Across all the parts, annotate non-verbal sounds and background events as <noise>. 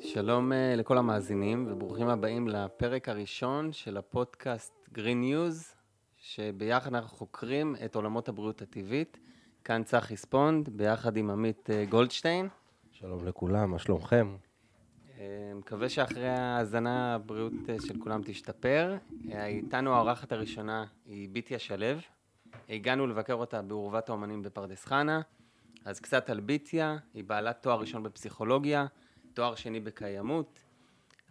שלום אה, לכל המאזינים וברוכים הבאים לפרק הראשון של הפודקאסט Green News, שביחד אנחנו חוקרים את עולמות הבריאות הטבעית. כאן צחי ספונד, ביחד עם עמית אה, גולדשטיין. שלום לכולם, מה שלומכם? אה, מקווה שאחרי ההאזנה הבריאות של כולם תשתפר. איתנו האורחת הראשונה היא ביטיה שלו. הגענו לבקר אותה בעורבת האומנים בפרדס חנה. אז קצת על ביטיה, היא בעלת תואר ראשון בפסיכולוגיה, תואר שני בקיימות,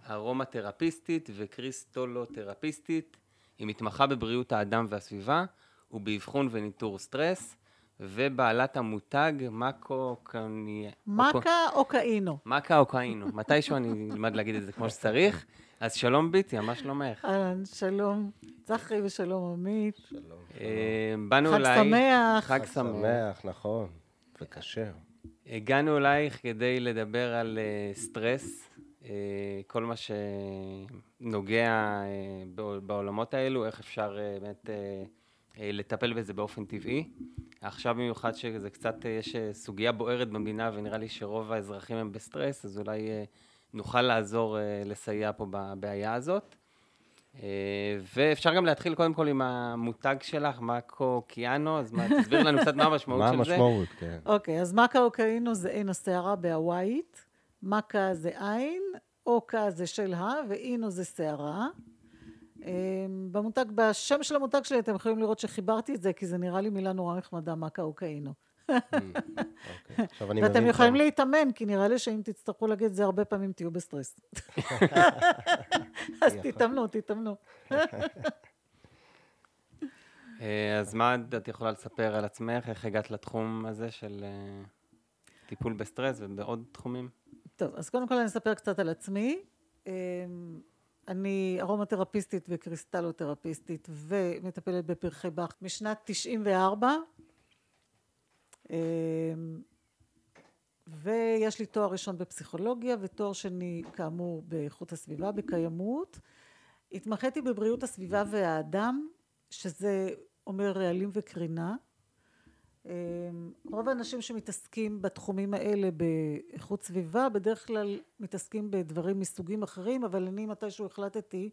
ארומתרפיסטית וקריסטולותרפיסטית. היא מתמחה בבריאות האדם והסביבה ובאבחון וניטור סטרס, ובעלת המותג מקו קניה... מקה או קאינו. מקה או קאינו. מתישהו אני אלמד להגיד את זה כמו שצריך. אז שלום ביטיה, מה שלומך? אהלן, שלום. צחי ושלום עמית. שלום. אה, באנו חג אלייך... שמח. חג. שמח, נכון, וכשר. הגענו אלייך כדי לדבר על אה, סטרס, אה, כל מה שנוגע אה, בעולמות האלו, איך אפשר אה, באמת אה, אה, לטפל בזה באופן טבעי. עכשיו במיוחד שזה קצת, אה, יש סוגיה בוערת במדינה ונראה לי שרוב האזרחים הם בסטרס, אז אולי אה, נוכל לעזור אה, לסייע פה בבעיה הזאת. Uh, ואפשר גם להתחיל קודם כל עם המותג שלך, מאקו קיאנו, אז מה, תסביר לנו קצת מה המשמעות מה של זה. המשמעות, כן. אוקיי, אז מקה או קאינו זה עין השערה בהוואית, מקה זה עין, אוקה זה של ה, ואינו זה שערה. אמ, במותג, בשם של המותג שלי אתם יכולים לראות שחיברתי את זה, כי זה נראה לי מילה נורא נחמדה, מקה או <laughs> אוקיי, ואתם יכולים להתאמן, כי נראה לי שאם תצטרכו להגיד את זה הרבה פעמים תהיו בסטרס. <laughs> אז. תתאמנו, תתאמנו. <laughs> אה, אז מה את יכולה לספר על עצמך? איך הגעת לתחום הזה של אה, טיפול בסטרס ובעוד תחומים? טוב, אז קודם כל אני אספר קצת על עצמי. אמ, אני ארומתרפיסטית וקריסטלותרפיסטית ומטפלת בפרחי באך משנת 94. אמ, ויש לי תואר ראשון בפסיכולוגיה ותואר שני כאמור באיכות הסביבה, בקיימות. התמחיתי בבריאות הסביבה והאדם, שזה אומר רעלים וקרינה. אמ, רוב האנשים שמתעסקים בתחומים האלה באיכות סביבה בדרך כלל מתעסקים בדברים מסוגים אחרים אבל אני מתישהו החלטתי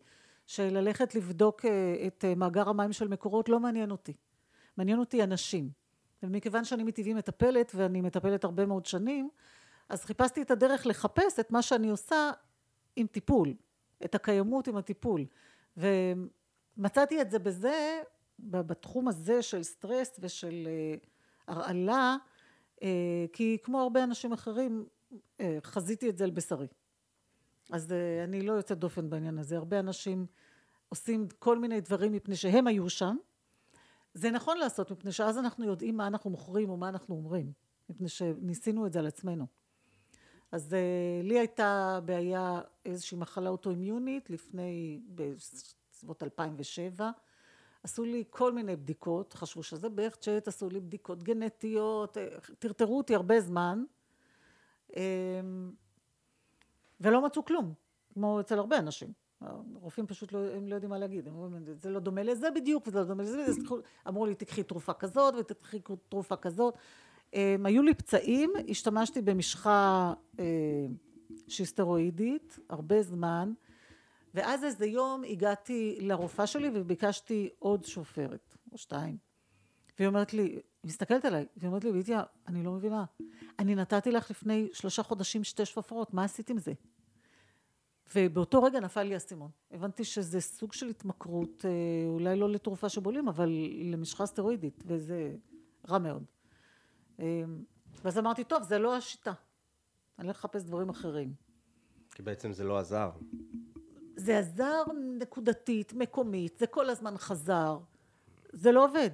שללכת לבדוק אה, את אה, מאגר המים של מקורות לא מעניין אותי מעניין אותי אנשים ומכיוון שאני מטבעי מטפלת ואני מטפלת הרבה מאוד שנים אז חיפשתי את הדרך לחפש את מה שאני עושה עם טיפול את הקיימות עם הטיפול ומצאתי את זה בזה בתחום הזה של סטרס ושל אה, הרעלה, אה, כי כמו הרבה אנשים אחרים, אה, חזיתי את זה על בשרי. אז אני לא יוצאת דופן בעניין הזה. הרבה אנשים עושים כל מיני דברים מפני שהם היו שם. זה נכון לעשות, מפני שאז אנחנו יודעים מה אנחנו מוכרים או מה אנחנו אומרים, מפני שניסינו את זה על עצמנו. אז אה, לי הייתה בעיה, איזושהי מחלה אוטואימיונית לפני, בסביבות 2007. עשו לי כל מיני בדיקות, חשבו שזה בערך צ'אט, עשו לי בדיקות גנטיות, אה, טרטרו אותי הרבה זמן, אמ, ולא מצאו כלום, כמו אצל הרבה אנשים. הרופאים פשוט לא, הם לא יודעים מה להגיד, הם אומרים, זה לא דומה לזה בדיוק, וזה לא דומה לזה, אז אמרו לי, תקחי תרופה כזאת ותקחי תרופה כזאת. אמ, היו לי פצעים, השתמשתי במשחה אה, שהיא סטרואידית, הרבה זמן, ואז איזה יום הגעתי לרופאה שלי וביקשתי עוד שופרת, או שתיים. והיא אומרת לי, היא מסתכלת עליי, והיא אומרת לי, ביטיה, אני לא מבינה. אני נתתי לך לפני שלושה חודשים שתי שפפרות, מה עשית עם זה? ובאותו רגע נפל לי האסימון. הבנתי שזה סוג של התמכרות, אה, אולי לא לתרופה שבולים, אבל למשחה סטרואידית, וזה רע מאוד. אה, ואז אמרתי, טוב, זה לא השיטה. אני הולך לחפש דברים אחרים. כי בעצם זה לא עזר. זה עזר נקודתית, מקומית, זה כל הזמן חזר, זה לא עובד.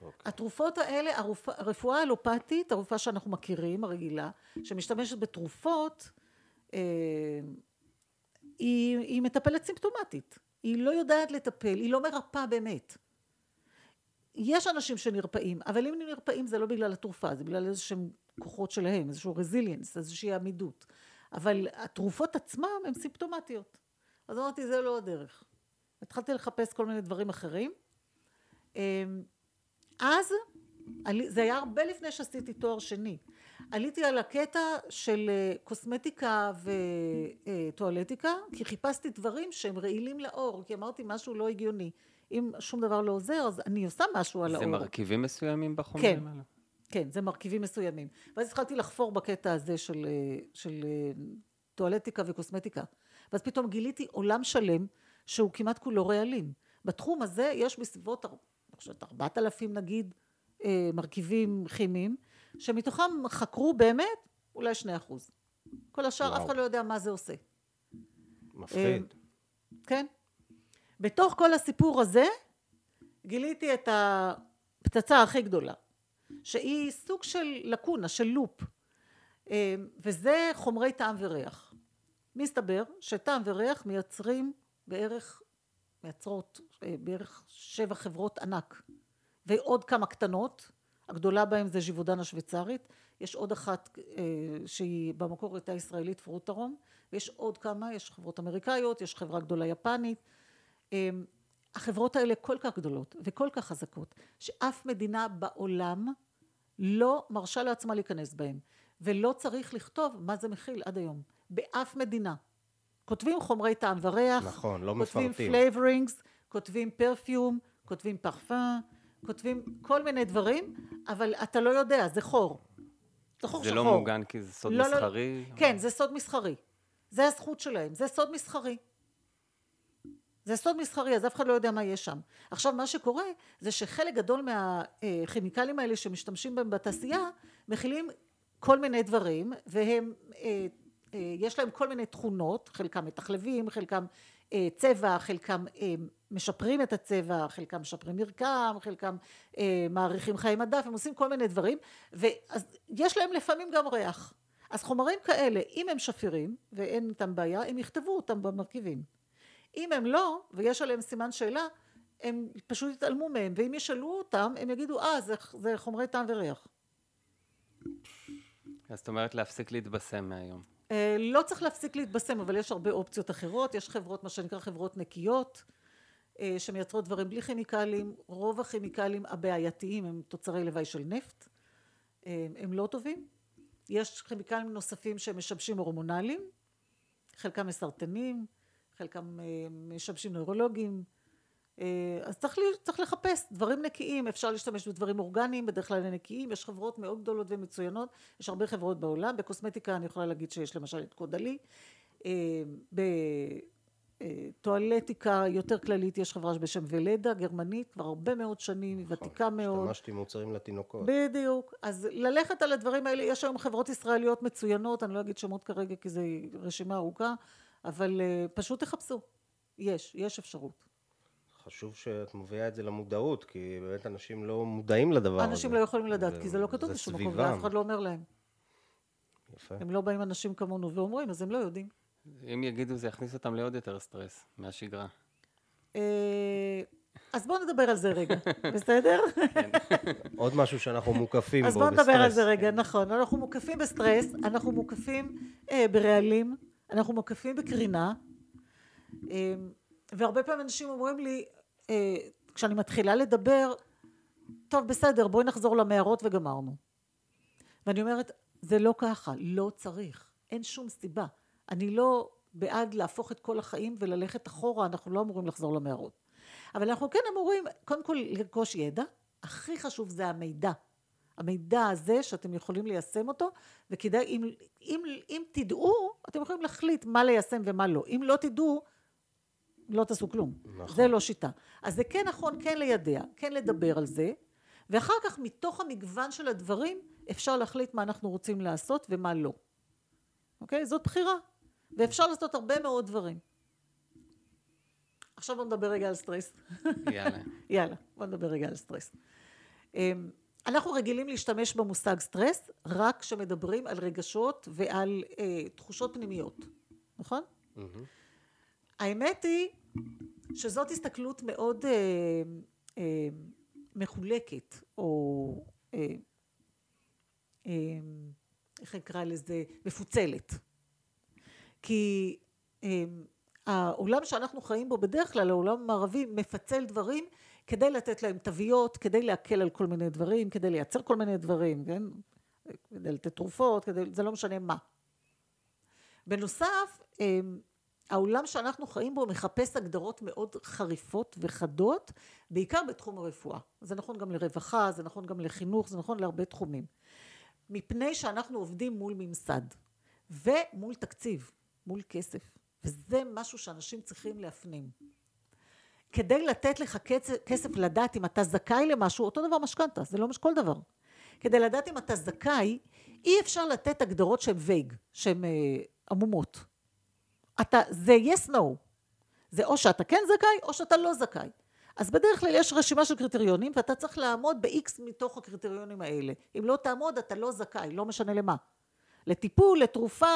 אוקיי. התרופות האלה, הרופ... הרפואה האלופתית, הרופאה שאנחנו מכירים, הרגילה, שמשתמשת בתרופות, אה, היא, היא מטפלת סימפטומטית. היא לא יודעת לטפל, היא לא מרפאה באמת. יש אנשים שנרפאים, אבל אם הם נרפאים זה לא בגלל התרופה, זה בגלל איזשהם כוחות שלהם, איזשהו רזיליאנס, איזושהי עמידות. אבל התרופות עצמן הן סימפטומטיות. אז אמרתי, זה לא הדרך. התחלתי לחפש כל מיני דברים אחרים. אמ, אז, זה היה הרבה לפני שעשיתי תואר שני, עליתי על הקטע של אה, קוסמטיקה וטואלטיקה, כי חיפשתי דברים שהם רעילים לאור, כי אמרתי משהו לא הגיוני. אם שום דבר לא עוזר, אז אני עושה משהו על זה האור. מרכיבים מסוימים בחומרים כן. האלה? כן, זה מרכיבים מסוימים. ואז התחלתי לחפור בקטע הזה של, אה, של אה, טואלטיקה וקוסמטיקה. ואז פתאום גיליתי עולם שלם שהוא כמעט כולו רעלים. בתחום הזה יש בסביבות, אני חושבת, ארבעת אלפים נגיד, אה, מרכיבים כימיים, שמתוכם חקרו באמת אולי שני אחוז. כל השאר, וואו. אף אחד לא יודע מה זה עושה. מפחיד. כן? בתוך כל הסיפור הזה גיליתי את הפצצה הכי גדולה, שהיא סוג של לקונה, של לופ, אה, וזה חומרי טעם וריח. מסתבר שטעם וריח מייצרים בערך, מייצרות אה, בערך שבע חברות ענק, ועוד כמה קטנות, הגדולה בהן זה ז'יבודן השוויצרית, יש עוד אחת אה, שהיא במקור הייתה ישראלית פרוטרום, ויש עוד כמה, יש חברות אמריקאיות, יש חברה גדולה יפנית. אה, החברות האלה כל כך גדולות וכל כך חזקות, שאף מדינה בעולם לא מרשה לעצמה להיכנס בהן, ולא צריך לכתוב מה זה מכיל עד היום, באף מדינה. כותבים חומרי טעם וריח, נכון, לא כותבים מפרטים. flavorings, כותבים perfume, כותבים parfum, כותבים כל מיני דברים, אבל אתה לא יודע, זה חור. זה חור זה שחור. לא מוגן כי זה סוד לא, לא, מסחרי? כן, זה סוד מסחרי. זה הזכות שלהם, זה סוד מסחרי. זה סוד מסחרי, אז אף אחד לא יודע מה יש שם. עכשיו, מה שקורה זה שחלק גדול מהכימיקלים האלה שמשתמשים בהם בתעשייה, מכילים כל מיני דברים, והם, אה, אה, יש להם כל מיני תכונות, חלקם מתחלבים, חלקם אה, צבע, חלקם משפרים את הצבע, חלקם משפרים מרקם, חלקם אה, מאריכים חיי מדף, הם עושים כל מיני דברים, ואז יש להם לפעמים גם ריח. אז חומרים כאלה, אם הם שפירים, ואין איתם בעיה, הם יכתבו אותם במרכיבים. אם הם לא, ויש עליהם סימן שאלה, הם פשוט יתעלמו מהם, ואם ישאלו אותם, הם יגידו, אה, זה, זה חומרי טעם וריח. אז זאת אומרת להפסיק להתבשם מהיום. אה, לא צריך להפסיק להתבשם, אבל יש הרבה אופציות אחרות. יש חברות, מה שנקרא חברות נקיות, שמייצרות דברים בלי כימיקלים. רוב הכימיקלים הבעייתיים הם תוצרי לוואי של נפט. אה, הם לא טובים. יש כימיקלים נוספים שמשבשים הורמונליים, חלקם מסרטנים, חלקם אה, משבשים נוירולוגיים. אה, אז צריך, לי- צריך לחפש דברים נקיים, אפשר להשתמש בדברים אורגניים, בדרך כלל נקיים, יש חברות מאוד גדולות ומצוינות, יש הרבה חברות בעולם, בקוסמטיקה אני יכולה להגיד שיש למשל את קודלי, אה, בטואלטיקה יותר כללית יש חברה בשם ולדה, גרמנית, כבר הרבה מאוד שנים, היא ותיקה מאוד. השתמשתי מוצרים לתינוקות. בדיוק. אז ללכת על הדברים האלה, יש היום חברות ישראליות מצוינות, אני לא אגיד שמות כרגע כי זו רשימה ארוכה, אבל אה, פשוט תחפשו. יש, יש אפשרות. חשוב שאת מביאה את זה למודעות, כי באמת אנשים לא מודעים לדבר הזה. אנשים לא יכולים לדעת, כי זה לא כתוב זה בשום מקום. ואף אחד לא אומר להם. יפה. הם לא באים אנשים כמונו ואומרים, אז הם לא יודעים. אם יגידו זה יכניס אותם לעוד יותר סטרס מהשגרה. אה, אז בואו נדבר על זה רגע, <laughs> בסדר? עוד משהו שאנחנו מוקפים בו אז בסטרס. בואו נדבר על זה רגע, נכון. אנחנו מוקפים בסטרס, אנחנו מוקפים אה, ברעלים, אנחנו מוקפים בקרינה, אה, והרבה פעמים אנשים אומרים לי, אה, כשאני מתחילה לדבר, טוב, בסדר, בואי נחזור למערות וגמרנו. ואני אומרת, זה לא ככה, לא צריך, אין שום סיבה. אני לא בעד להפוך את כל החיים וללכת אחורה, אנחנו לא אמורים לחזור למערות. אבל אנחנו כן אמורים, קודם כל לרכוש ידע, הכי חשוב זה המידע. המידע הזה שאתם יכולים ליישם אותו, וכדאי, אם, אם, אם תדעו, אתם יכולים להחליט מה ליישם ומה לא. אם לא תדעו, לא תעשו כלום. נכון. זה לא שיטה. אז זה כן נכון, כן לידע, כן לדבר על זה, ואחר כך מתוך המגוון של הדברים, אפשר להחליט מה אנחנו רוצים לעשות ומה לא. אוקיי? זאת בחירה. ואפשר לעשות הרבה מאוד דברים. עכשיו בוא נדבר רגע על סטרס. יאללה. <laughs> יאללה, בוא נדבר רגע על סטרס. אמ, אנחנו רגילים להשתמש במושג סטרס רק כשמדברים על רגשות ועל אה, תחושות פנימיות, נכון? מהמם. האמת היא שזאת הסתכלות מאוד אה, אה, מחולקת, או אה, אה, איך נקרא לזה? מפוצלת. כי אה, העולם שאנחנו חיים בו בדרך כלל, העולם המערבי, מפצל דברים כדי לתת להם תוויות, כדי להקל על כל מיני דברים, כדי לייצר כל מיני דברים, כן? כדי לתת תרופות, כדי, זה לא משנה מה. בנוסף, אמ, העולם שאנחנו חיים בו מחפש הגדרות מאוד חריפות וחדות, בעיקר בתחום הרפואה. זה נכון גם לרווחה, זה נכון גם לחינוך, זה נכון להרבה תחומים. מפני שאנחנו עובדים מול ממסד ומול תקציב, מול כסף, וזה משהו שאנשים צריכים להפנים. כדי לתת לך כסף, לדעת אם אתה זכאי למשהו, אותו דבר משכנתה, זה לא כל דבר. כדי לדעת אם אתה זכאי, אי אפשר לתת הגדרות שהן וייג, שהן אה, עמומות. אתה, זה yes no. זה או שאתה כן זכאי או שאתה לא זכאי. אז בדרך כלל יש רשימה של קריטריונים ואתה צריך לעמוד ב-X מתוך הקריטריונים האלה. אם לא תעמוד אתה לא זכאי, לא משנה למה. לטיפול, לתרופה,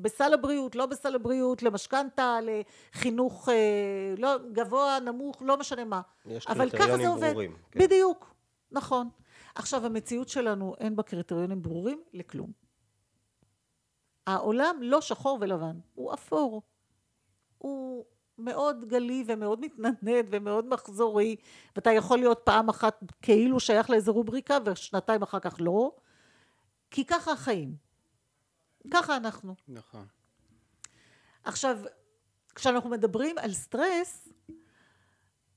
בסל הבריאות, לא בסל הבריאות, למשכנתה, לחינוך אה, לא, גבוה, נמוך, לא משנה מה. יש קריטריונים ברורים. כן. בדיוק, נכון. עכשיו המציאות שלנו אין בה קריטריונים ברורים לכלום. העולם לא שחור ולבן, הוא אפור. הוא מאוד גלי ומאוד מתנדנד ומאוד מחזורי, ואתה יכול להיות פעם אחת כאילו שייך לאיזה רובריקה ושנתיים אחר כך לא, כי ככה החיים. ככה אנחנו. נכון. עכשיו, כשאנחנו מדברים על סטרס,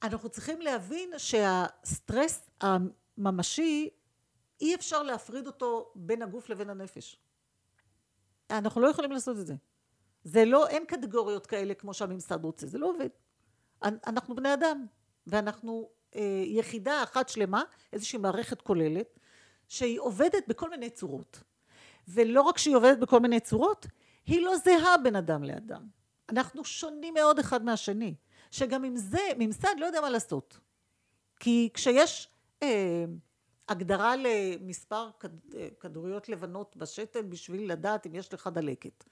אנחנו צריכים להבין שהסטרס הממשי, אי אפשר להפריד אותו בין הגוף לבין הנפש. אנחנו לא יכולים לעשות את זה. זה לא, אין קטגוריות כאלה כמו שהממסד רוצה, זה לא עובד. אנחנו בני אדם, ואנחנו אה, יחידה אחת שלמה, איזושהי מערכת כוללת, שהיא עובדת בכל מיני צורות. ולא רק שהיא עובדת בכל מיני צורות, היא לא זהה בין אדם לאדם. אנחנו שונים מאוד אחד מהשני, שגם עם זה ממסד לא יודע מה לעשות. כי כשיש אה, הגדרה למספר כדוריות לבנות בשתן בשביל לדעת אם יש לך דלקת.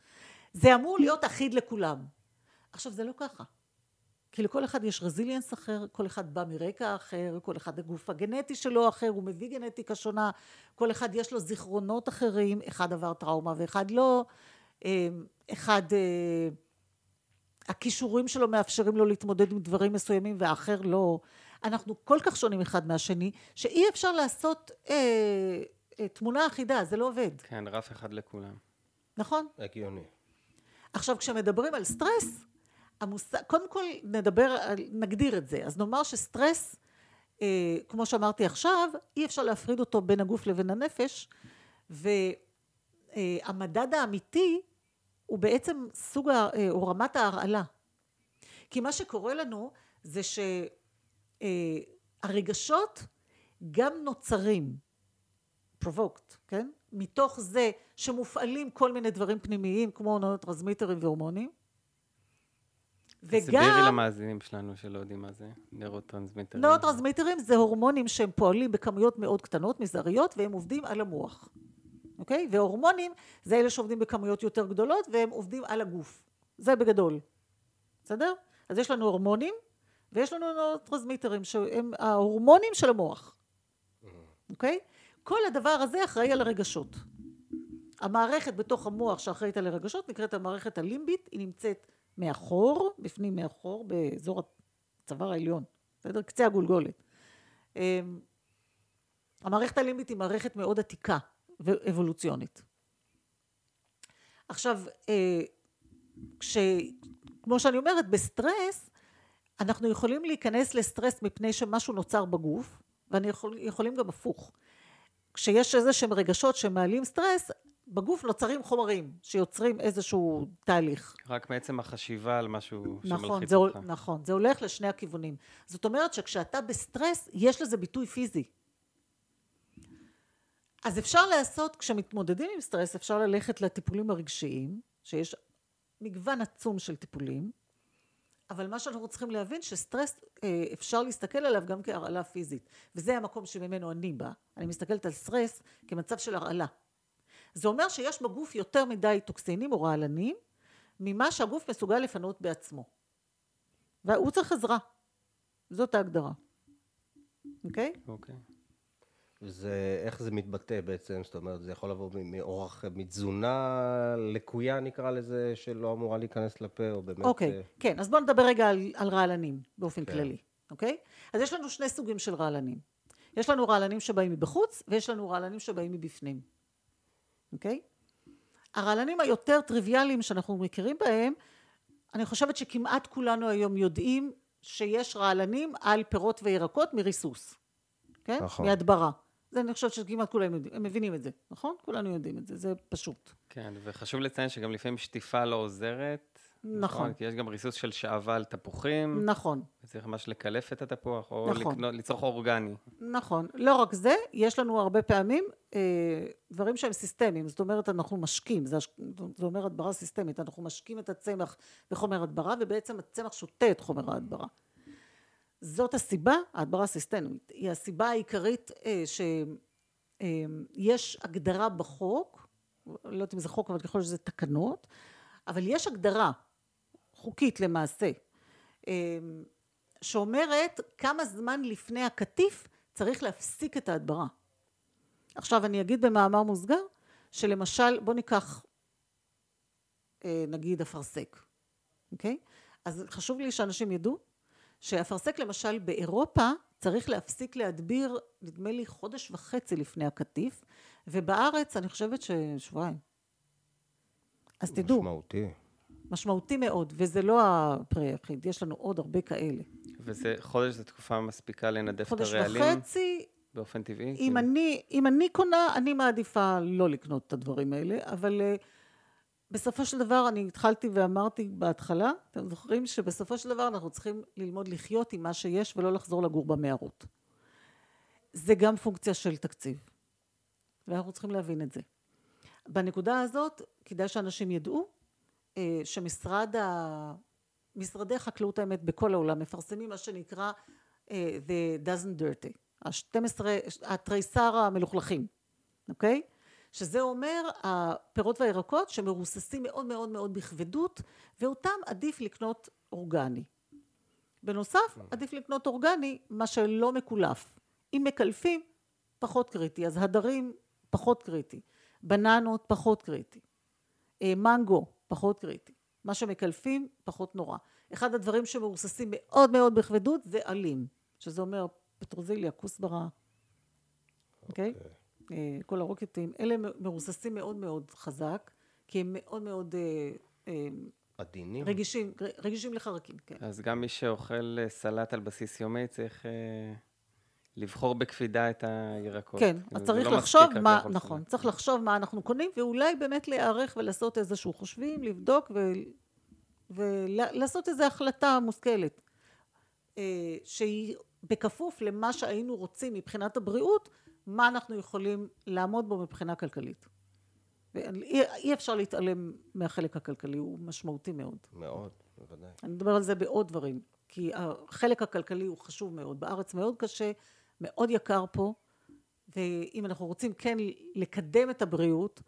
זה אמור להיות אחיד לכולם. עכשיו זה לא ככה. כי לכל אחד יש רזיליאנס אחר, כל אחד בא מרקע אחר, כל אחד הגוף הגנטי שלו אחר, הוא מביא גנטיקה שונה, כל אחד יש לו זיכרונות אחרים, אחד עבר טראומה ואחד לא, אה, אחד אה, הכישורים שלו מאפשרים לו להתמודד עם דברים מסוימים והאחר לא. אנחנו כל כך שונים אחד מהשני, שאי אפשר לעשות אה, אה, תמונה אחידה, זה לא עובד. כן, רף אחד לכולם. נכון? הגיוני. עכשיו, כשמדברים על סטרס, המושג, קודם כל נדבר, נגדיר את זה. אז נאמר שסטרס, אה, כמו שאמרתי עכשיו, אי אפשר להפריד אותו בין הגוף לבין הנפש, והמדד האמיתי הוא בעצם סוג, אה, או רמת ההרעלה. כי מה שקורה לנו זה ש... אה, גם נוצרים, provoked, כן? מתוך זה שמופעלים כל מיני דברים פנימיים כמו נורוטרנסמיטרים והורמונים. וגם... תסבירי למאזינים שלנו שלא יודעים מה זה נורוטרנסמיטרים. נורוטרנסמיטרים זה הורמונים שהם פועלים בכמויות מאוד קטנות, מזעריות, והם עובדים על המוח. אוקיי? והורמונים זה אלה שעובדים בכמויות יותר גדולות והם עובדים על הגוף. זה בגדול. בסדר? אז יש לנו הורמונים ויש לנו נורוטרנסמיטרים שהם ההורמונים של המוח, אוקיי? כל הדבר הזה אחראי על הרגשות. המערכת בתוך המוח שאחראית על הרגשות נקראת המערכת הלימבית, היא נמצאת מאחור, בפנים מאחור, באזור הצוואר העליון, בסדר? קצה הגולגולת. אמ, המערכת הלימבית היא מערכת מאוד עתיקה ואבולוציונית. עכשיו, אה, כש... כמו שאני אומרת, בסטרס אנחנו יכולים להיכנס לסטרס מפני שמשהו נוצר בגוף, ואנחנו יכולים גם הפוך. כשיש איזה שהם רגשות שמעלים סטרס, בגוף נוצרים חומרים שיוצרים איזשהו תהליך. רק מעצם החשיבה על משהו נכון, שמלחיץ זה, אותך. נכון, זה הולך לשני הכיוונים. זאת אומרת שכשאתה בסטרס, יש לזה ביטוי פיזי. אז אפשר לעשות, כשמתמודדים עם סטרס, אפשר ללכת לטיפולים הרגשיים, שיש מגוון עצום של טיפולים, אבל מה שאנחנו צריכים להבין שסטרס אה, אפשר להסתכל עליו גם כהרעלה פיזית וזה המקום שממנו אני באה אני מסתכלת על סטרס כמצב של הרעלה זה אומר שיש בגוף יותר מדי טוקסינים או רעלנים ממה שהגוף מסוגל לפנות בעצמו והוא צריך עזרה זאת ההגדרה אוקיי? Okay? אוקיי. Okay. זה, איך זה מתבטא בעצם? זאת אומרת, זה יכול לבוא מאורח, מתזונה לקויה נקרא לזה, שלא אמורה להיכנס לפה, או באמת... אוקיי, okay, כן, אז בואו נדבר רגע על, על רעלנים באופן כן. כללי, אוקיי? אז יש לנו שני סוגים של רעלנים. יש לנו רעלנים שבאים מבחוץ, ויש לנו רעלנים שבאים מבפנים. אוקיי? הרעלנים היותר טריוויאליים שאנחנו מכירים בהם, אני חושבת שכמעט כולנו היום יודעים שיש רעלנים על פירות וירקות מריסוס, כן? נכון. מהדברה. זה אני חושבת שכמעט כולם יודעים, הם מבינים את זה, נכון? כולנו יודעים את זה, זה פשוט. כן, וחשוב לציין שגם לפעמים שטיפה לא עוזרת. נכון. כי יש גם ריסוס של שעווה על תפוחים. נכון, צריך ממש לקלף את התפוח, או נכון. לקנות, לצרוך אורגני. נכון. לא רק זה, יש לנו הרבה פעמים אה, דברים שהם סיסטמיים, זאת אומרת אנחנו משקים, זה, זה אומר הדברה סיסטמית, אנחנו משקים את הצמח בחומר הדברה ובעצם הצמח שותה את חומר ההדברה. זאת הסיבה, ההדברה הסיסטמית, היא הסיבה העיקרית אה, שיש הגדרה בחוק, לא יודעת אם זה חוק אבל ככל שזה תקנות, אבל יש הגדרה חוקית למעשה, אה, שאומרת כמה זמן לפני הקטיף צריך להפסיק את ההדברה. עכשיו אני אגיד במאמר מוסגר שלמשל בוא ניקח אה, נגיד אפרסק, אוקיי? אז חשוב לי שאנשים ידעו שאפרסק למשל באירופה צריך להפסיק להדביר נדמה לי חודש וחצי לפני הקטיף ובארץ אני חושבת ששבועיים. אז תדעו, משמעותי. משמעותי מאוד וזה לא הפרי היחיד, יש לנו עוד הרבה כאלה. וזה, חודש זו תקופה מספיקה לנדף את חודש הרעלים וחצי באופן טבעי? אם כאילו? אני, אם אני קונה, אני מעדיפה לא לקנות את הדברים האלה, אבל uh, בסופו של דבר אני התחלתי ואמרתי בהתחלה, אתם זוכרים שבסופו של דבר אנחנו צריכים ללמוד לחיות עם מה שיש ולא לחזור לגור במערות. זה גם פונקציה של תקציב, ואנחנו צריכים להבין את זה. בנקודה הזאת כדאי שאנשים ידעו שמשרד ה... משרדי חקלאות האמת בכל העולם מפרסמים מה שנקרא uh, the dozen dirty, ה-12, התריסר המלוכלכים, אוקיי? שזה אומר הפירות והירקות שמרוססים מאוד מאוד מאוד בכבדות ואותם עדיף לקנות אורגני. בנוסף עדיף לקנות אורגני מה שלא מקולף. אם מקלפים פחות קריטי אז הדרים פחות קריטי, בננות פחות קריטי, אה, מנגו פחות קריטי, מה שמקלפים פחות נורא. אחד הדברים שמרוססים מאוד מאוד בכבדות זה עלים, שזה אומר פטרוזיליה, כוסברה, אוקיי? אה, כל הרוקטים, אלה מרוססים מאוד מאוד חזק, כי הם מאוד מאוד אה, אה, עדינים. רגישים, רגישים לחרקים, כן. אז גם מי שאוכל סלט על בסיס יומי צריך לבחור בקפידה את הירקות. כן, אז צריך לא לחשוב מה, נכון, סלט. צריך לחשוב מה אנחנו קונים, ואולי באמת להיערך ולעשות איזשהו חושבים, לבדוק ו- ולעשות איזו החלטה מושכלת, אה, שהיא בכפוף למה שהיינו רוצים מבחינת הבריאות, מה אנחנו יכולים לעמוד בו מבחינה כלכלית. ואי אי אפשר להתעלם מהחלק הכלכלי, הוא משמעותי מאוד. מאוד, בוודאי. אני מדבר על זה בעוד דברים, כי החלק הכלכלי הוא חשוב מאוד. בארץ מאוד קשה, מאוד יקר פה, ואם אנחנו רוצים כן לקדם את הבריאות,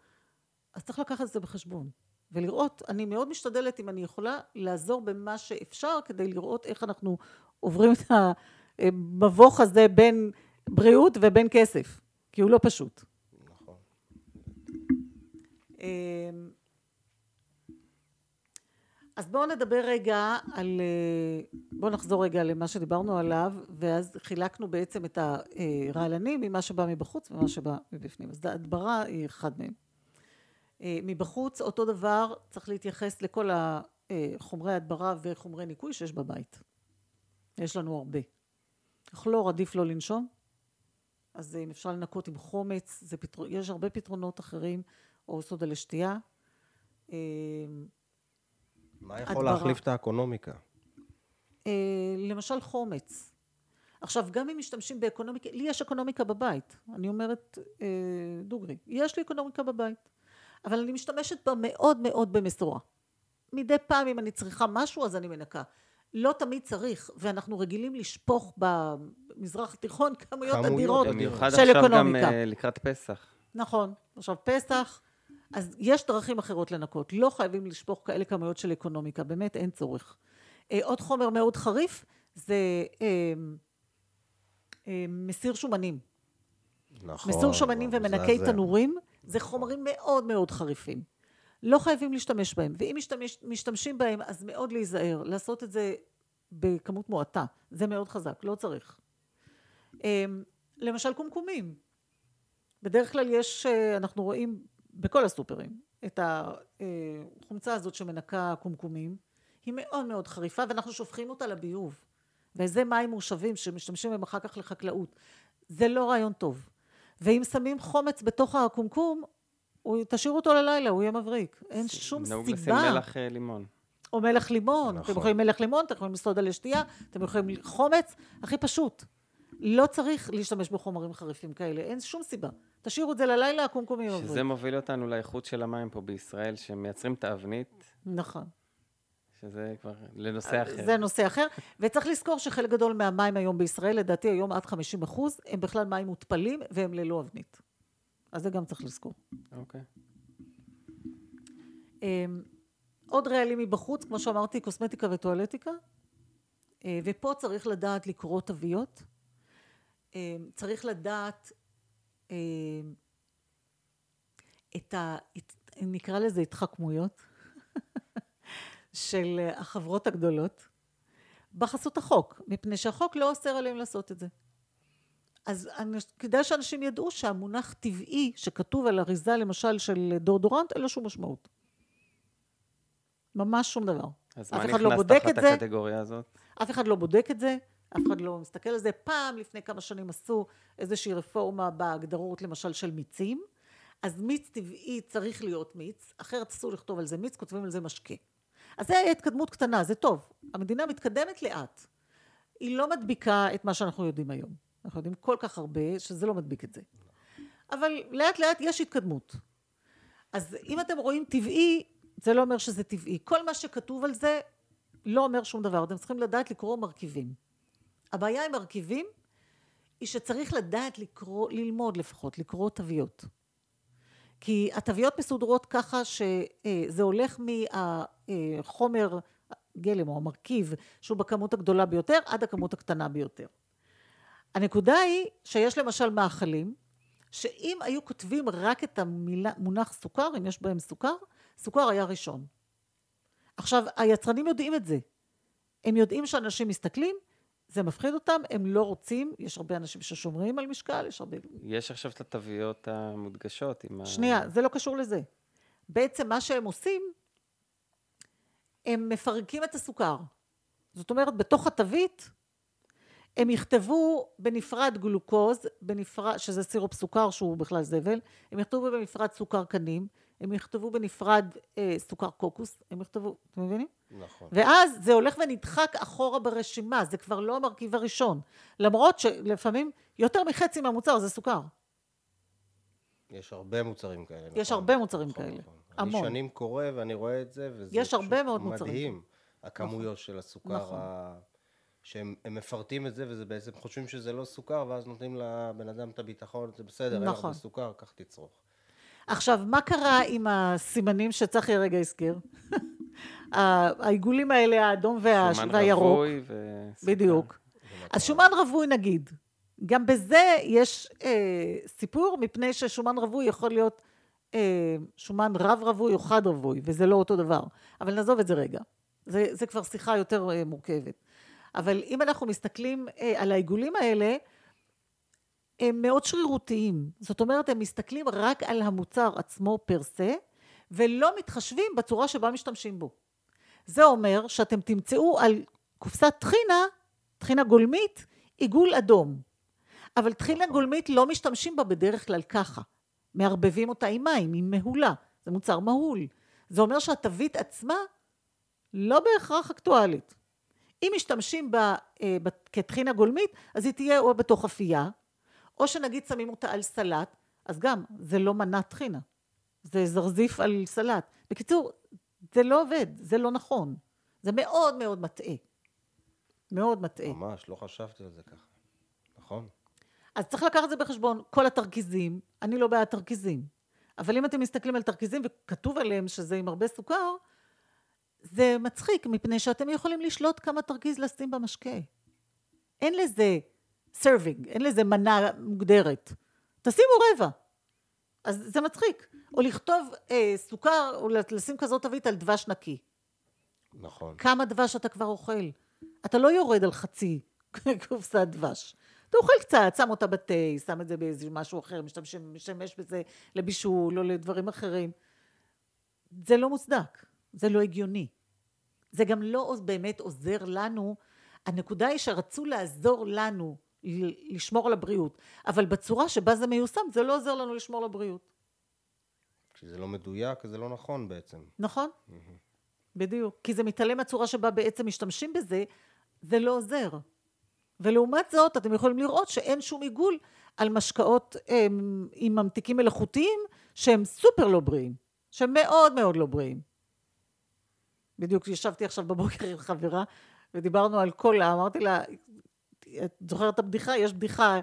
אז צריך לקחת את זה בחשבון. ולראות, אני מאוד משתדלת אם אני יכולה לעזור במה שאפשר כדי לראות איך אנחנו עוברים את המבוך הזה בין בריאות ובין כסף, כי הוא לא פשוט. נכון. אז בואו נדבר רגע על, אה, בואו נחזור רגע למה שדיברנו עליו, ואז חילקנו בעצם את הרעלנים ממה שבא מבחוץ ומה שבא מבפנים. אז ההדברה היא אחד מהם. אה, מבחוץ אותו דבר צריך להתייחס לכל החומרי הדברה וחומרי ניקוי שיש בבית. יש לנו הרבה. כלור עדיף לא לנשום, אז אם אפשר לנקות עם חומץ, פתר... יש הרבה פתרונות אחרים, או סודה לשתייה. מה יכול הדברה. להחליף את האקונומיקה? אה, למשל חומץ. עכשיו, גם אם משתמשים באקונומיקה, לי יש אקונומיקה בבית, אני אומרת אה, דוגרי, יש לי אקונומיקה בבית, אבל אני משתמשת בה מאוד מאוד במשורה. מדי פעם אם אני צריכה משהו אז אני מנקה. לא תמיד צריך, ואנחנו רגילים לשפוך במזרח התיכון כמויות אדירות אדירות. במיוחד של עכשיו גם אקונומיקה. אה, לקראת פסח. נכון, עכשיו פסח, אז יש דרכים אחרות לנקות, לא חייבים לשפוך כאלה כמויות של אקונומיקה, באמת אין צורך. אה, עוד חומר מאוד חריף זה אה, אה, מסיר שומנים. נכון. מסור שומנים ומנקי מזעזע. תנורים זה חומרים מאוד מאוד חריפים. לא חייבים להשתמש בהם, ואם משתמש, משתמשים בהם אז מאוד להיזהר, לעשות את זה בכמות מועטה, זה מאוד חזק, לא צריך. אה, למשל קומקומים, בדרך כלל יש, אה, אנחנו רואים בכל הסופרים, את החומצה הזאת שמנקה קומקומים, היא מאוד מאוד חריפה ואנחנו שופכים אותה לביוב. וזה מים מושבים שמשתמשים בהם אחר כך לחקלאות. זה לא רעיון טוב. ואם שמים חומץ בתוך הקומקום, תשאירו אותו ללילה, הוא יהיה מבריק. אין שום סיבה. נהוג לשים מלח אה, לימון. או מלח לימון. נכון. אתם יכולים מלח לימון, אתם יכולים סודה לשתייה, אתם יכולים חומץ, הכי פשוט. לא צריך להשתמש בחומרים חריפים כאלה, אין שום סיבה. תשאירו את זה ללילה, הקומקומים שזה עוברים. מוביל אותנו לאיכות של המים פה בישראל, שמייצרים תבנית, נכון. שזה כבר לנושא אחר. זה נושא אחר, וצריך לזכור שחלק גדול מהמים היום בישראל, לדעתי היום עד 50 אחוז, הם בכלל מים מותפלים והם ללא אבנית. אז זה גם צריך לזכור. אוקיי. אמ, עוד רעלים מבחוץ, כמו שאמרתי, קוסמטיקה וטואלטיקה, אה, ופה צריך לדעת לקרוא תוויות, אמ, צריך לדעת את ה... נקרא לזה התחכמויות <laughs> של החברות הגדולות בחסות החוק, מפני שהחוק לא אוסר עליהם לעשות את זה. אז אני- כדאי שאנשים ידעו שהמונח טבעי שכתוב על אריזה למשל של דורדורנט אין לו שום משמעות. ממש שום דבר. אז מה לא נכנס בודק תחת. הקטגוריה הזאת? אף אחד לא בודק את זה, אף אחד לא מסתכל על זה. פעם, לפני כמה שנים עשו איזושהי רפורמה בהגדרות למשל של מיצים, אז מיץ טבעי צריך להיות מיץ, אחרת אסור לכתוב על זה מיץ, כותבים על זה משקה. אז זה התקדמות קטנה, זה טוב. המדינה מתקדמת לאט. היא לא מדביקה את מה שאנחנו יודעים היום. אנחנו יודעים כל כך הרבה שזה לא מדביק את זה. אבל לאט לאט יש התקדמות. אז אם אתם רואים טבעי, זה לא אומר שזה טבעי. כל מה שכתוב על זה לא אומר שום דבר. אתם צריכים לדעת לקרוא מרכיבים. הבעיה עם מרכיבים היא שצריך לדעת לקרוא, ללמוד לפחות, לקרוא תוויות. כי התוויות מסודרות ככה שזה הולך מהחומר גלם או המרכיב שהוא בכמות הגדולה ביותר עד הכמות הקטנה ביותר. הנקודה היא שיש למשל מאכלים שאם היו כותבים רק את המונח סוכר, אם יש בהם סוכר, סוכר היה ראשון. עכשיו, היצרנים יודעים את זה. הם יודעים שאנשים מסתכלים, זה מפחיד אותם, הם לא רוצים, יש הרבה אנשים ששומרים על משקל, יש הרבה... יש עכשיו את התוויות המודגשות עם ה... שנייה, זה לא קשור לזה. בעצם מה שהם עושים, הם מפרקים את הסוכר. זאת אומרת, בתוך התווית, הם יכתבו בנפרד גלוקוז, בנפרד, שזה סירופ סוכר שהוא בכלל זבל, הם יכתבו בנפרד סוכר קנים, הם יכתבו בנפרד אה, סוכר קוקוס, הם יכתבו, אתם מבינים? נכון. ואז זה הולך ונדחק אחורה ברשימה, זה כבר לא המרכיב הראשון. למרות שלפעמים יותר מחצי מהמוצר זה סוכר. יש הרבה מוצרים כאלה. יש נכון. הרבה מוצרים נכון, כאלה. נכון. המון. אני שנים קורא ואני רואה את זה, וזה יש הרבה מאוד מוצרים. מדהים, הכמויות של הסוכר, נכון. ה... שהם הם מפרטים את זה, וזה בעצם חושבים שזה לא סוכר, ואז נותנים לבן אדם את הביטחון, זה בסדר, אין נכון. הרבה סוכר, קח תצרוך. עכשיו, מה קרה עם הסימנים שצחי הרגע הזכיר? העיגולים האלה, האדום וה... שומן והירוק. רווי וסוכר. בדיוק. אז שומן רווי נגיד, גם בזה יש אה, סיפור, מפני ששומן רווי יכול להיות אה, שומן רב רווי או חד רווי, וזה לא אותו דבר. אבל נעזוב את זה רגע. זה, זה כבר שיחה יותר אה, מורכבת. אבל אם אנחנו מסתכלים אה, על העיגולים האלה, הם מאוד שרירותיים. זאת אומרת, הם מסתכלים רק על המוצר עצמו פר סה, ולא מתחשבים בצורה שבה משתמשים בו. זה אומר שאתם תמצאו על קופסת טחינה, טחינה גולמית, עיגול אדום. אבל טחינה גולמית לא משתמשים בה בדרך כלל ככה. מערבבים אותה עם מים, עם מהולה. זה מוצר מהול. זה אומר שהתווית עצמה לא בהכרח אקטואלית. אם משתמשים בה אה, כטחינה גולמית, אז היא תהיה או בתוך אפייה, או שנגיד שמים אותה על סלט, אז גם, זה לא מנת טחינה. זה זרזיף על סלט. בקיצור, זה לא עובד, זה לא נכון. זה מאוד מאוד מטעה. מאוד מטעה. ממש, לא חשבתי על זה ככה. נכון? אז צריך לקחת את זה בחשבון. כל התרכיזים, אני לא בעד תרכיזים, אבל אם אתם מסתכלים על תרכיזים וכתוב עליהם שזה עם הרבה סוכר, זה מצחיק, מפני שאתם יכולים לשלוט כמה תרכיז לשים במשקה. אין לזה serving, אין לזה מנה מוגדרת. תשימו רבע. אז זה מצחיק. או לכתוב אה, סוכר, או לשים כזאת תווית על דבש נקי. נכון. כמה דבש אתה כבר אוכל. אתה לא יורד על חצי <laughs> קופסת דבש. אתה אוכל קצת, שם אותה בתה, שם את זה באיזה משהו אחר, משתמש, בזה לבישול או לדברים אחרים. זה לא מוצדק, זה לא הגיוני. זה גם לא באמת עוזר לנו. הנקודה היא שרצו לעזור לנו לשמור על הבריאות, אבל בצורה שבה זה מיושם זה לא עוזר לנו לשמור על הבריאות. כשזה לא מדויק, זה לא נכון בעצם. נכון, בדיוק. כי זה מתעלם מהצורה שבה בעצם משתמשים בזה, זה לא עוזר. ולעומת זאת, אתם יכולים לראות שאין שום עיגול על משקאות הם, עם ממתיקים מלאכותיים שהם סופר לא בריאים, שהם מאוד מאוד לא בריאים. בדיוק ישבתי עכשיו בבוקר עם חברה ודיברנו על קולה, אמרתי לה, את זוכרת את הבדיחה? יש בדיחה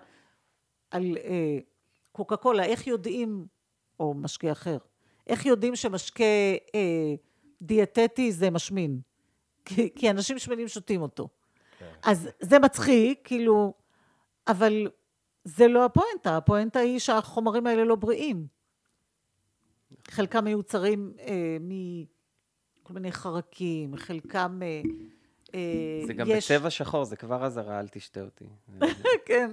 על אה, קוקה קולה, איך יודעים, או משקה אחר, איך יודעים שמשקה אה, דיאטטי זה משמין? כי, כי אנשים שמנים שותים אותו. כן. אז זה מצחיק, כאילו, אבל זה לא הפואנטה, הפואנטה היא שהחומרים האלה לא בריאים. חלקם מיוצרים אה, מכל מיני חרקים, חלקם... אה, זה גם יש... בצבע שחור, זה כבר אזהרה, אל תשתה אותי. <laughs> כן,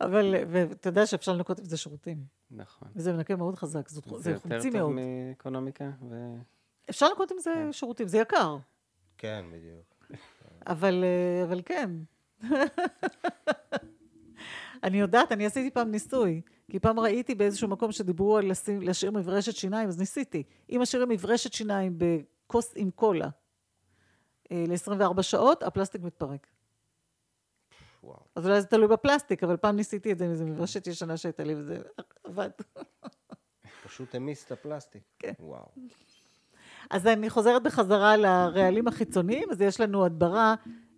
אבל, ואתה יודע שאפשר לנקות עם זה שירותים. נכון. וזה מנקה מאוד חזק, זה, זה חומצי מאוד. זה יותר טוב מאקונומיקה? ו... אפשר לנקות עם זה כן. שירותים, זה יקר. כן, בדיוק. אבל, אה, אבל כן. אני יודעת, אני עשיתי פעם ניסוי, כי פעם ראיתי באיזשהו מקום שדיברו על לשים, להשאיר מברשת שיניים, אז ניסיתי. אם משאירים מברשת שיניים בכוס עם קולה אה, ל-24 שעות, הפלסטיק מתפרק. וואו. אז אולי זה תלוי בפלסטיק, אבל פעם ניסיתי את זה עם איזה מברשת ישנה שהייתה לי, וזה עבד. פשוט המיס את הפלסטיק. כן. וואו. אז אני חוזרת בחזרה לרעלים החיצוניים, אז יש לנו הדברה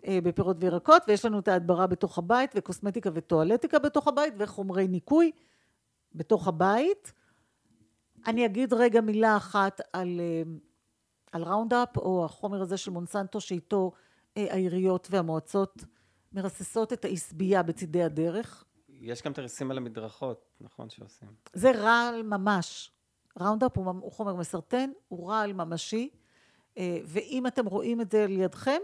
אה, בפירות וירקות, ויש לנו את ההדברה בתוך הבית, וקוסמטיקה וטואלטיקה בתוך הבית, וחומרי ניקוי בתוך הבית. אני אגיד רגע מילה אחת על, אה, על ראונדאפ, או החומר הזה של מונסנטו, שאיתו אה, העיריות והמועצות מרססות את העשבייה בצידי הדרך. יש גם תריסים על המדרכות, נכון, שעושים. זה רעל ממש. ראונדאפ הוא, הוא חומר מסרטן, הוא רעל ממשי, אה, ואם אתם רואים את זה לידכם,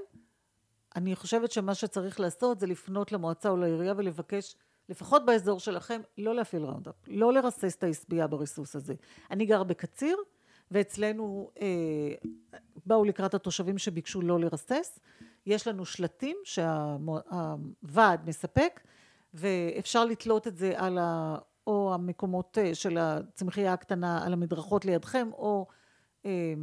אני חושבת שמה שצריך לעשות זה לפנות למועצה או לעירייה ולבקש, לפחות באזור שלכם, לא להפעיל ראונדאפ, לא לרסס את העשבייה בריסוס הזה. אני גר בקציר, ואצלנו אה, באו לקראת התושבים שביקשו לא לרסס. יש לנו שלטים שהוועד מספק, ואפשר לתלות את זה על ה... או המקומות אה, של הצמחייה הקטנה על המדרכות לידכם, או אה,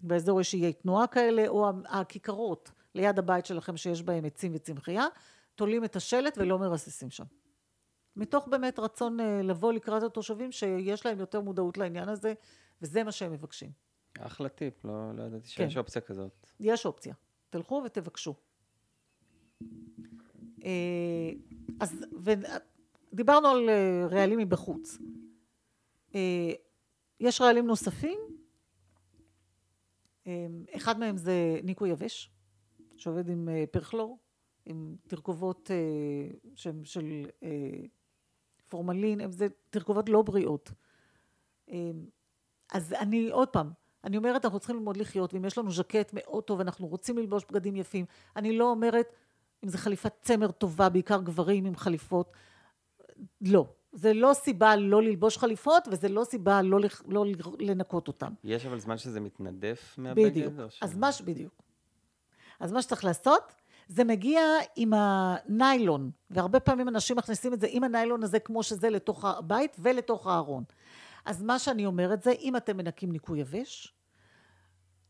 באזור יש איי תנועה כאלה, או הכיכרות ליד הבית שלכם שיש בהם עצים וצמחייה, תולים את השלט ולא מרססים שם. מתוך באמת רצון אה, לבוא לקראת התושבים שיש להם יותר מודעות לעניין הזה, וזה מה שהם מבקשים. אחלה טיפ, לא, לא ידעתי שיש כן. אופציה כזאת. יש אופציה. תלכו ותבקשו. אז, דיברנו על אה, רעלים מבחוץ. אה, יש רעלים נוספים, אה, אחד מהם זה ניקוי יבש, שעובד עם פרכלור, עם תרכובות של, של פורמלין, זה תרכובות לא בריאות. אז אני, עוד פעם, אני אומרת, אנחנו צריכים ללמוד לחיות, ואם יש לנו ז'קט מאוד טוב, אנחנו רוצים ללבוש בגדים יפים. אני לא אומרת, אם זו חליפת צמר טובה, בעיקר גברים עם חליפות, לא. זה לא סיבה לא ללבוש חליפות, וזה לא סיבה לא, לא לנקות אותן. יש אבל זמן שזה מתנדף מהבגד? בדיוק. ש... אז מה ש... בדיוק. אז מה שצריך לעשות, זה מגיע עם הניילון, והרבה פעמים אנשים מכניסים את זה עם הניילון הזה כמו שזה לתוך הבית ולתוך הארון. אז מה שאני אומרת זה, אם אתם מנקים ניקוי יבש,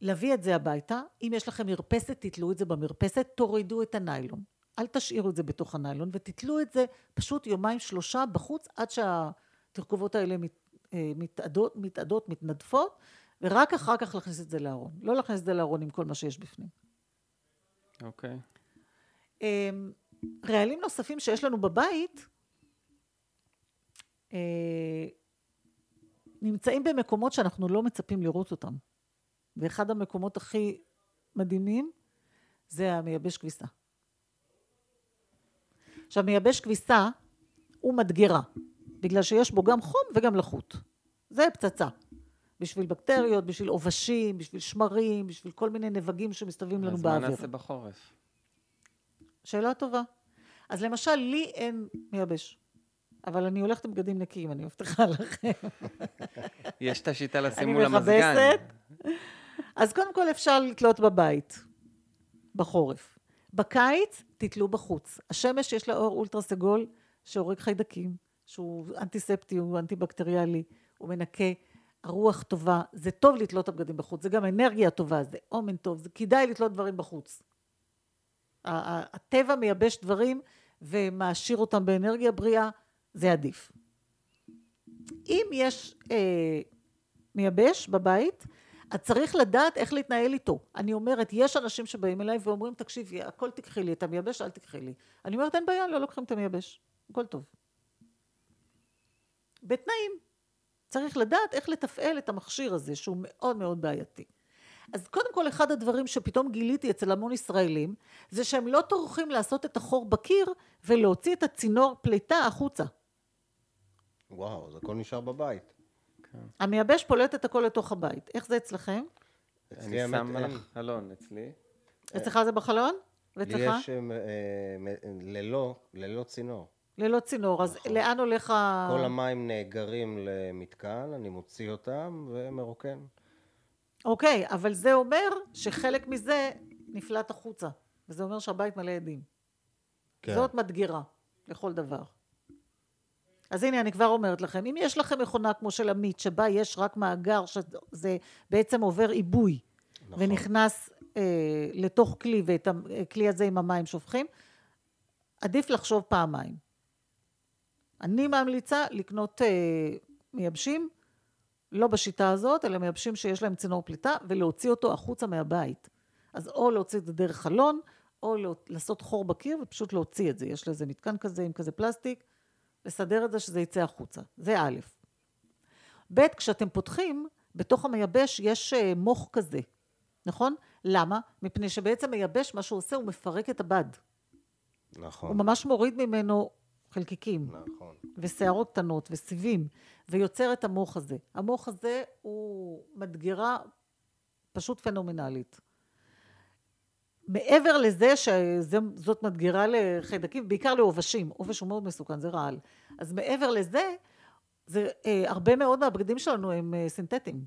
להביא את זה הביתה, אם יש לכם מרפסת, תתלו את זה במרפסת, תורידו את הניילון. אל תשאירו את זה בתוך הניילון ותתלו את זה פשוט יומיים שלושה בחוץ עד שהתרכובות האלה מת, אה, מתאדות, מתאדות, מתנדפות ורק אחר כך להכניס את זה לארון. לא להכניס את זה לארון עם כל מה שיש בפנים. אוקיי. Okay. אמ, רעלים נוספים שיש לנו בבית אה, נמצאים במקומות שאנחנו לא מצפים לראות אותם. ואחד המקומות הכי מדהימים זה המייבש כביסה. עכשיו מייבש כביסה הוא מדגרה, בגלל שיש בו גם חום וגם לחות. זה פצצה. בשביל בקטריות, בשביל עובשים, בשביל שמרים, בשביל כל מיני נבגים שמסתובבים לנו באוויר. אז מה נעשה בחורף? שאלה טובה. אז למשל, לי אין מייבש. אבל אני הולכת עם בגדים נקיים, אני מבטיחה לכם. יש את השיטה לשים אני מול המזגן. מכבסת. אז קודם כל אפשר לתלות בבית, בחורף. בקיץ, תתלו בחוץ. השמש יש לה אור אולטרה סגול שהורג חיידקים, שהוא אנטיספטי, הוא אנטי-בקטריאלי, הוא מנקה. הרוח טובה, זה טוב לתלות את הבגדים בחוץ, זה גם אנרגיה טובה, זה אומן טוב, זה כדאי לתלות דברים בחוץ. הטבע מייבש דברים ומעשיר אותם באנרגיה בריאה, זה עדיף. אם יש אה, מייבש בבית, אז צריך לדעת איך להתנהל איתו. אני אומרת, יש אנשים שבאים אליי ואומרים, תקשיבי, הכל תקחי לי, את המייבש אל תקחי לי. אני אומרת, אין בעיה, לא לוקחים את המייבש, הכל טוב. בתנאים. צריך לדעת איך לתפעל את המכשיר הזה, שהוא מאוד מאוד בעייתי. אז קודם כל, אחד הדברים שפתאום גיליתי אצל המון ישראלים, זה שהם לא טורחים לעשות את החור בקיר ולהוציא את הצינור פליטה החוצה. וואו, זה הכל נשאר בבית. המייבש פולט את הכל לתוך הבית. איך זה אצלכם? אני אצלי האמת שם. על החלון אצלי. אצלך זה בחלון? לי ואצלך? יש אה, מ- ללא, ללא צינור. ללא צינור. אז לאן הולך ה... כל המים נאגרים למתקן, אני מוציא אותם ומרוקן. אוקיי, אבל זה אומר שחלק מזה נפלט החוצה. וזה אומר שהבית מלא עדים. כן. זאת מדגירה לכל דבר. אז הנה, אני כבר אומרת לכם, אם יש לכם מכונה כמו של עמית, שבה יש רק מאגר שזה בעצם עובר עיבוי, נכון. ונכנס אה, לתוך כלי, ואת הכלי הזה עם המים שופכים, עדיף לחשוב פעמיים. אני ממליצה לקנות אה, מייבשים, לא בשיטה הזאת, אלא מייבשים שיש להם צינור פליטה, ולהוציא אותו החוצה מהבית. אז או להוציא את זה דרך חלון, או לעשות חור בקיר ופשוט להוציא את זה. יש לזה מתקן כזה עם כזה פלסטיק, לסדר את זה שזה יצא החוצה. זה א'. ב', כשאתם פותחים, בתוך המייבש יש אה, מוח כזה, נכון? למה? מפני שבעצם מייבש, מה שהוא עושה, הוא מפרק את הבד. נכון, הוא ממש מוריד ממנו חלקיקים. נכון. ושערות קטנות וסיבים, ויוצר את המוח הזה. המוח הזה הוא מדגרה פשוט פנומנלית. מעבר לזה שזאת מדגרה לחיידקים, בעיקר לעובשים, עובש הוא מאוד מסוכן, זה רעל. אז מעבר לזה, זה, אה, הרבה מאוד מהבגדים שלנו הם אה, סינתטיים.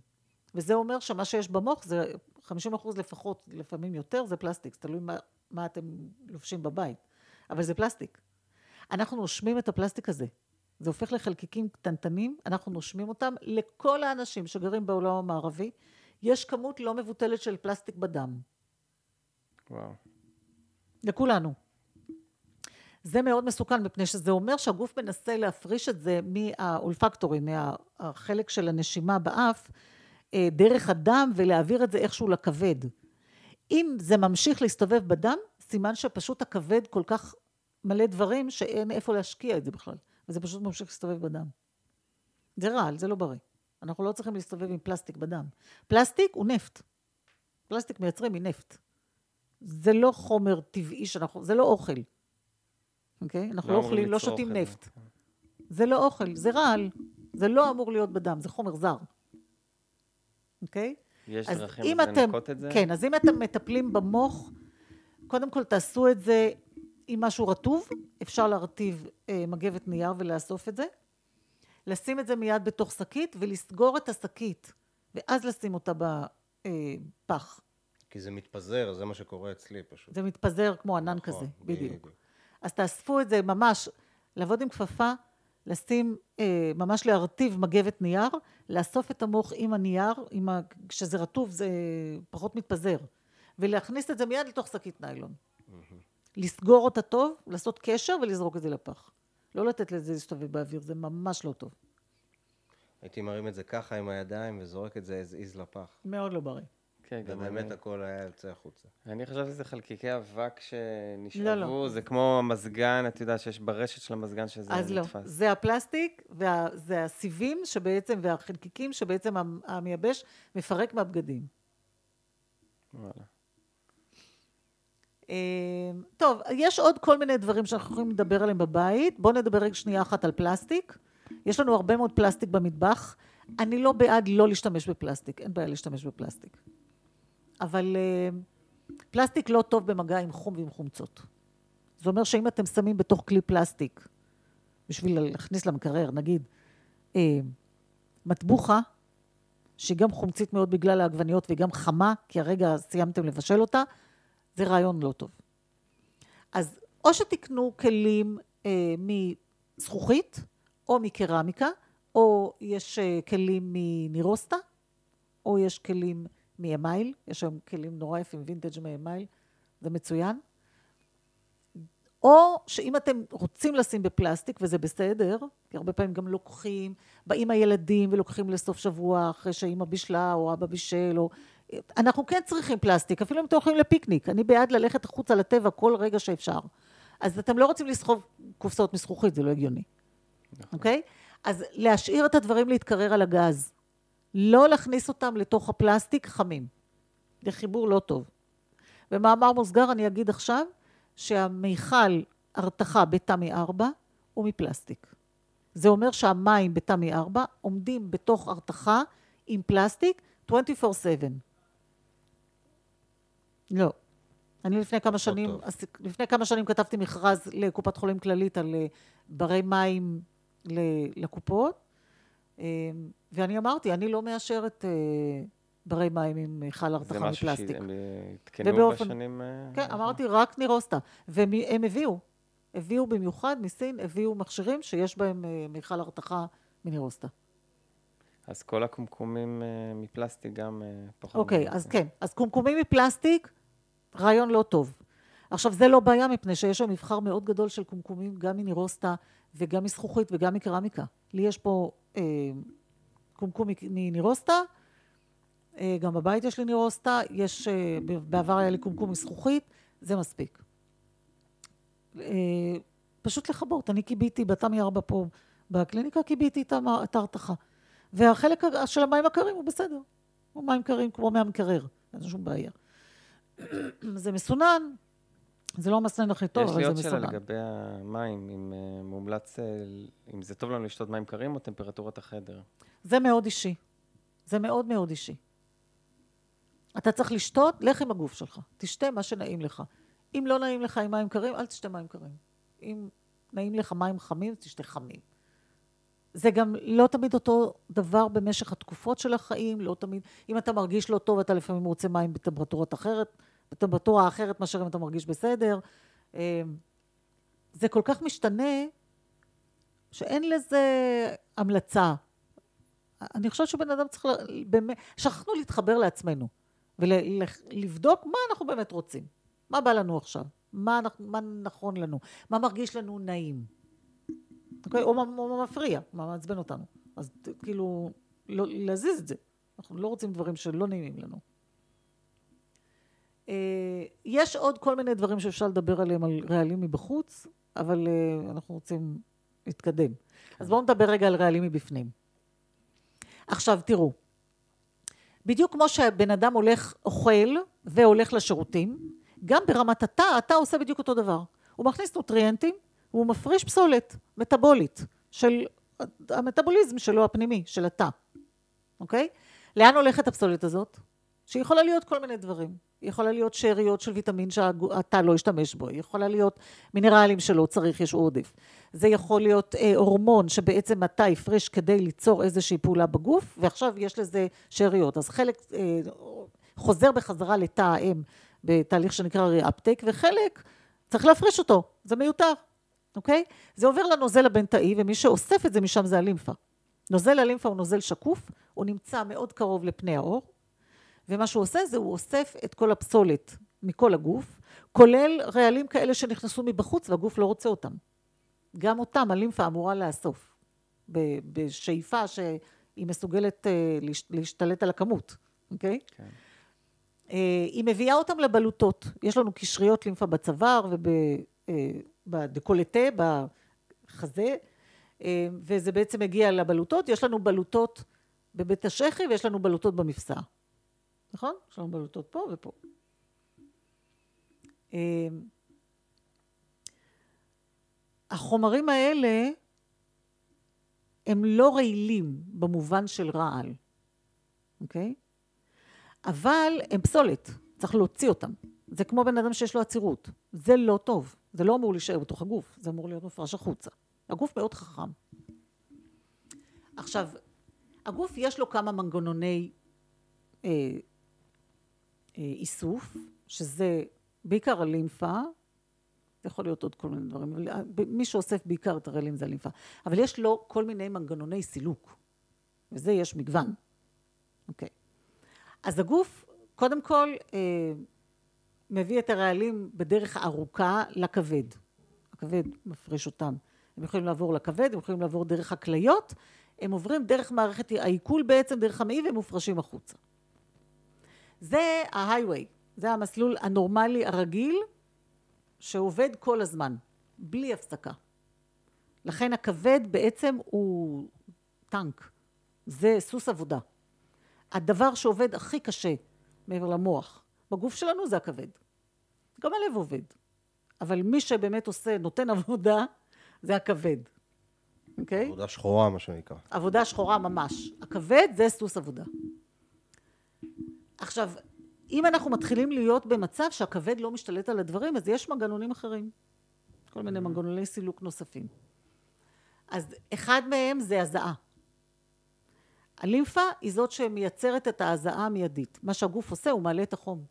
וזה אומר שמה שיש במוח זה 50 אחוז לפחות, לפעמים יותר, זה פלסטיק, זה תלוי מה, מה אתם לובשים בבית. אבל זה פלסטיק. אנחנו נושמים את הפלסטיק הזה. זה הופך לחלקיקים קטנטנים, אנחנו נושמים אותם. לכל האנשים שגרים בעולם המערבי, יש כמות לא מבוטלת של פלסטיק בדם. וואו. לכולנו. זה מאוד מסוכן, מפני שזה אומר שהגוף מנסה להפריש את זה מהאולפקטורי, מהחלק של הנשימה באף, אה, דרך הדם, ולהעביר את זה איכשהו לכבד. אם זה ממשיך להסתובב בדם, סימן שפשוט הכבד כל כך מלא דברים, שאין איפה להשקיע את זה בכלל. וזה פשוט ממשיך להסתובב בדם. זה רעל, זה לא בריא. אנחנו לא צריכים להסתובב עם פלסטיק בדם. פלסטיק הוא נפט. פלסטיק מייצרים מנפט. זה לא חומר טבעי שאנחנו, זה לא אוכל. אוקיי? אנחנו לא אמורים אוכלים, לא שותים אוכל. נפט. זה לא אוכל, זה רעל. זה לא אמור להיות בדם, זה חומר זר. אוקיי? יש אז דרכים לנקות את זה? כן, אז אם אתם מטפלים במוח, קודם כל תעשו את זה עם משהו רטוב, אפשר להרטיב אה, מגבת נייר ולאסוף את זה, לשים את זה מיד בתוך שקית ולסגור את השקית, ואז לשים אותה בפח. כי זה מתפזר, זה מה שקורה אצלי פשוט. זה מתפזר כמו ענן נכון, כזה, בדיוק. אז תאספו את זה ממש, לעבוד עם כפפה, לשים, אה, ממש להרטיב מגבת נייר, לאסוף את המוח עם הנייר, עם ה... כשזה רטוב זה פחות מתפזר, ולהכניס את זה מיד לתוך שקית ניילון. לסגור אותה טוב, לעשות קשר ולזרוק את זה לפח. לא לתת לזה להסתובב באוויר, זה ממש לא טוב. הייתי מרים את זה ככה עם הידיים וזורק את זה as is לפח. מאוד לא בריא. כן, גם ובאמת אני. הכל היה יוצא החוצה. אני חשבתי שזה חלקיקי אבק שנשאבו, לא, לא. זה כמו המזגן, את יודעת שיש ברשת של המזגן שזה אז לא, נתפס. זה הפלסטיק, וזה הסיבים שבעצם, והחלקיקים שבעצם המ- המייבש מפרק מהבגדים. וואלה. אה, טוב, יש עוד כל מיני דברים שאנחנו יכולים לדבר עליהם בבית. בואו נדבר רגע שנייה אחת על פלסטיק. יש לנו הרבה מאוד פלסטיק במטבח. אני לא בעד לא להשתמש בפלסטיק, אין בעיה להשתמש בפלסטיק. אבל אה, פלסטיק לא טוב במגע עם חום ועם חומצות. זה אומר שאם אתם שמים בתוך כלי פלסטיק, בשביל להכניס למקרר, נגיד, אה, מטבוחה, שהיא גם חומצית מאוד בגלל העגבניות והיא גם חמה, כי הרגע סיימתם לבשל אותה, זה רעיון לא טוב. אז או שתקנו כלים אה, מזכוכית או מקרמיקה, או יש אה, כלים מנירוסטה, או יש כלים מאמייל, יש היום כלים נורא יפים, וינטג' מאמייל, זה מצוין. או שאם אתם רוצים לשים בפלסטיק, וזה בסדר, כי הרבה פעמים גם לוקחים, באים הילדים ולוקחים לסוף שבוע אחרי שאמא בישלה או אבא בישל, או... אנחנו כן צריכים פלסטיק, אפילו אם אתם הולכים לפיקניק. אני בעד ללכת החוצה לטבע כל רגע שאפשר. אז אתם לא רוצים לסחוב קופסאות מזכוכית, זה לא הגיוני. נכון. אוקיי? אז להשאיר את הדברים להתקרר על הגז. לא להכניס אותם לתוך הפלסטיק חמים. זה חיבור לא טוב. במאמר מוסגר אני אגיד עכשיו שהמיכל הרתחה בתמי 4 הוא מפלסטיק. זה אומר שהמים בתמי 4 עומדים בתוך הרתחה עם פלסטיק 24/7. לא. אני לפני כמה לא שנים, טוב. לפני כמה שנים כתבתי מכרז לקופת חולים כללית על אה, ברי מים לקופות, ואני אמרתי, אני לא מאשרת אה, ברי מים עם חל הרתחה מפלסטיק. זה משהו שהם עדכנו בשנים... כן, אמרתי, רק נירוסטה. והם הביאו, הביאו במיוחד מסין, הביאו מכשירים שיש בהם מיכל הרתחה מנירוסטה. אז כל הקומקומים מפלסטיק גם פחות... אוקיי, אז כן. אז קומקומים מפלסטיק, רעיון לא טוב. עכשיו, זה לא בעיה, מפני שיש היום מבחר מאוד גדול של קומקומים, גם מנירוסטה וגם מזכוכית וגם מקרמיקה. לי יש פה אה, קומקום מנירוסטה, אה, גם בבית יש לי נירוסטה, יש, אה, בעבר היה לי קומקום מזכוכית, זה מספיק. אה, פשוט לכבות. אני כיביתי בתמי ארבע פה בקליניקה, כיביתי את ההרתחה. והחלק של המים הקרים הוא בסדר. הוא מים קרים כמו מהמקרר, אין שום בעיה. <clears throat> זה מסונן, זה לא המסנן הכי טוב, אבל זה מסונן. יש לי עוד שאלה לגבי המים, אם uh, מומלץ, uh, אם זה טוב לנו לשתות מים קרים או טמפרטורת החדר? זה מאוד אישי. זה מאוד מאוד אישי. אתה צריך לשתות, לך עם הגוף שלך. תשתה מה שנעים לך. אם לא נעים לך עם מים קרים, אל תשתה מים קרים. אם נעים לך מים חמים, תשתה חמים. זה גם לא תמיד אותו דבר במשך התקופות של החיים, לא תמיד, אם אתה מרגיש לא טוב, אתה לפעמים רוצה מים בטמפרטורות אחרת, בטמפרטורה אחרת מאשר אם אתה מרגיש בסדר. אמ, זה כל כך משתנה, שאין לזה המלצה. אני חושבת שבן אדם צריך, באמת, שכחנו להתחבר לעצמנו, ולבדוק מה אנחנו באמת רוצים. מה בא לנו עכשיו? מה, מה נכון לנו? מה מרגיש לנו נעים? אוקיי? או מה מפריע, מה מעצבן אותנו. אז כאילו, לא, להזיז את זה. אנחנו לא רוצים דברים שלא נעימים לנו. אה, יש עוד כל מיני דברים שאפשר לדבר עליהם על רעלים מבחוץ, אבל אה, אנחנו רוצים להתקדם. אז בואו נדבר רגע על רעלים מבפנים. עכשיו, תראו, בדיוק כמו שהבן אדם הולך, אוכל והולך לשירותים, גם ברמת התא, התא עושה בדיוק אותו דבר. הוא מכניס נוטריאנטים, הוא מפריש פסולת מטבולית של המטאבוליזם שלו הפנימי, של התא, אוקיי? לאן הולכת הפסולת הזאת? שיכולה להיות כל מיני דברים. יכולה להיות שאריות של ויטמין שהתא לא ישתמש בו, יכולה להיות מינרלים שלא צריך, יש עודף. זה יכול להיות אה, הורמון שבעצם התא הפריש כדי ליצור איזושהי פעולה בגוף, ועכשיו יש לזה שאריות. אז חלק אה, חוזר בחזרה לתא האם בתהליך שנקרא ריאפטק, וחלק צריך להפריש אותו, זה מיותר. אוקיי? זה עובר לנוזל הבין-תאי, ומי שאוסף את זה משם זה הלימפה. נוזל הלימפה הוא נוזל שקוף, הוא נמצא מאוד קרוב לפני העור, ומה שהוא עושה זה הוא אוסף את כל הפסולת מכל הגוף, כולל רעלים כאלה שנכנסו מבחוץ והגוף לא רוצה אותם. גם אותם הלימפה אמורה לאסוף, בשאיפה שהיא מסוגלת אה, להשתלט על הכמות, אוקיי? כן. אה, היא מביאה אותם לבלוטות. יש לנו קשריות לימפה בצוואר וב... אה, בחזה, וזה בעצם מגיע לבלוטות. יש לנו בלוטות בבית השחי ויש לנו בלוטות במפסע. נכון? יש לנו בלוטות פה ופה. אה, החומרים האלה הם לא רעילים במובן של רעל, אוקיי? אבל הם פסולת, צריך להוציא אותם. זה כמו בן אדם שיש לו עצירות, זה לא טוב. זה לא אמור להישאר בתוך הגוף, זה אמור להיות מופרש החוצה. הגוף מאוד חכם. עכשיו, הגוף יש לו כמה מנגנוני אה, איסוף, שזה בעיקר הלימפה, יכול להיות עוד כל מיני דברים, אבל אה, מי שאוסף בעיקר את הרעלים זה הלימפה, אבל יש לו כל מיני מנגנוני סילוק, וזה יש מגוון, אוקיי. אז הגוף, קודם כל, אה, מביא את הרעלים בדרך ארוכה לכבד. הכבד מפריש אותם. הם יכולים לעבור לכבד, הם יכולים לעבור דרך הכליות, הם עוברים דרך מערכת העיכול בעצם, דרך המעי, והם מופרשים החוצה. זה ההייווי, זה המסלול הנורמלי הרגיל שעובד כל הזמן, בלי הפסקה. לכן הכבד בעצם הוא טנק, זה סוס עבודה. הדבר שעובד הכי קשה מעבר למוח בגוף שלנו זה הכבד. גם הלב עובד, אבל מי שבאמת עושה, נותן עבודה, זה הכבד, אוקיי? עבודה שחורה, מה שנקרא. עבודה שחורה ממש. הכבד זה סוס עבודה. עכשיו, אם אנחנו מתחילים להיות במצב שהכבד לא משתלט על הדברים, אז יש מנגנונים אחרים. כל מיני מנגנוני סילוק נוספים. אז אחד מהם זה הזעה. הלימפה היא זאת שמייצרת את ההזעה המיידית. מה שהגוף עושה, הוא מעלה את החום.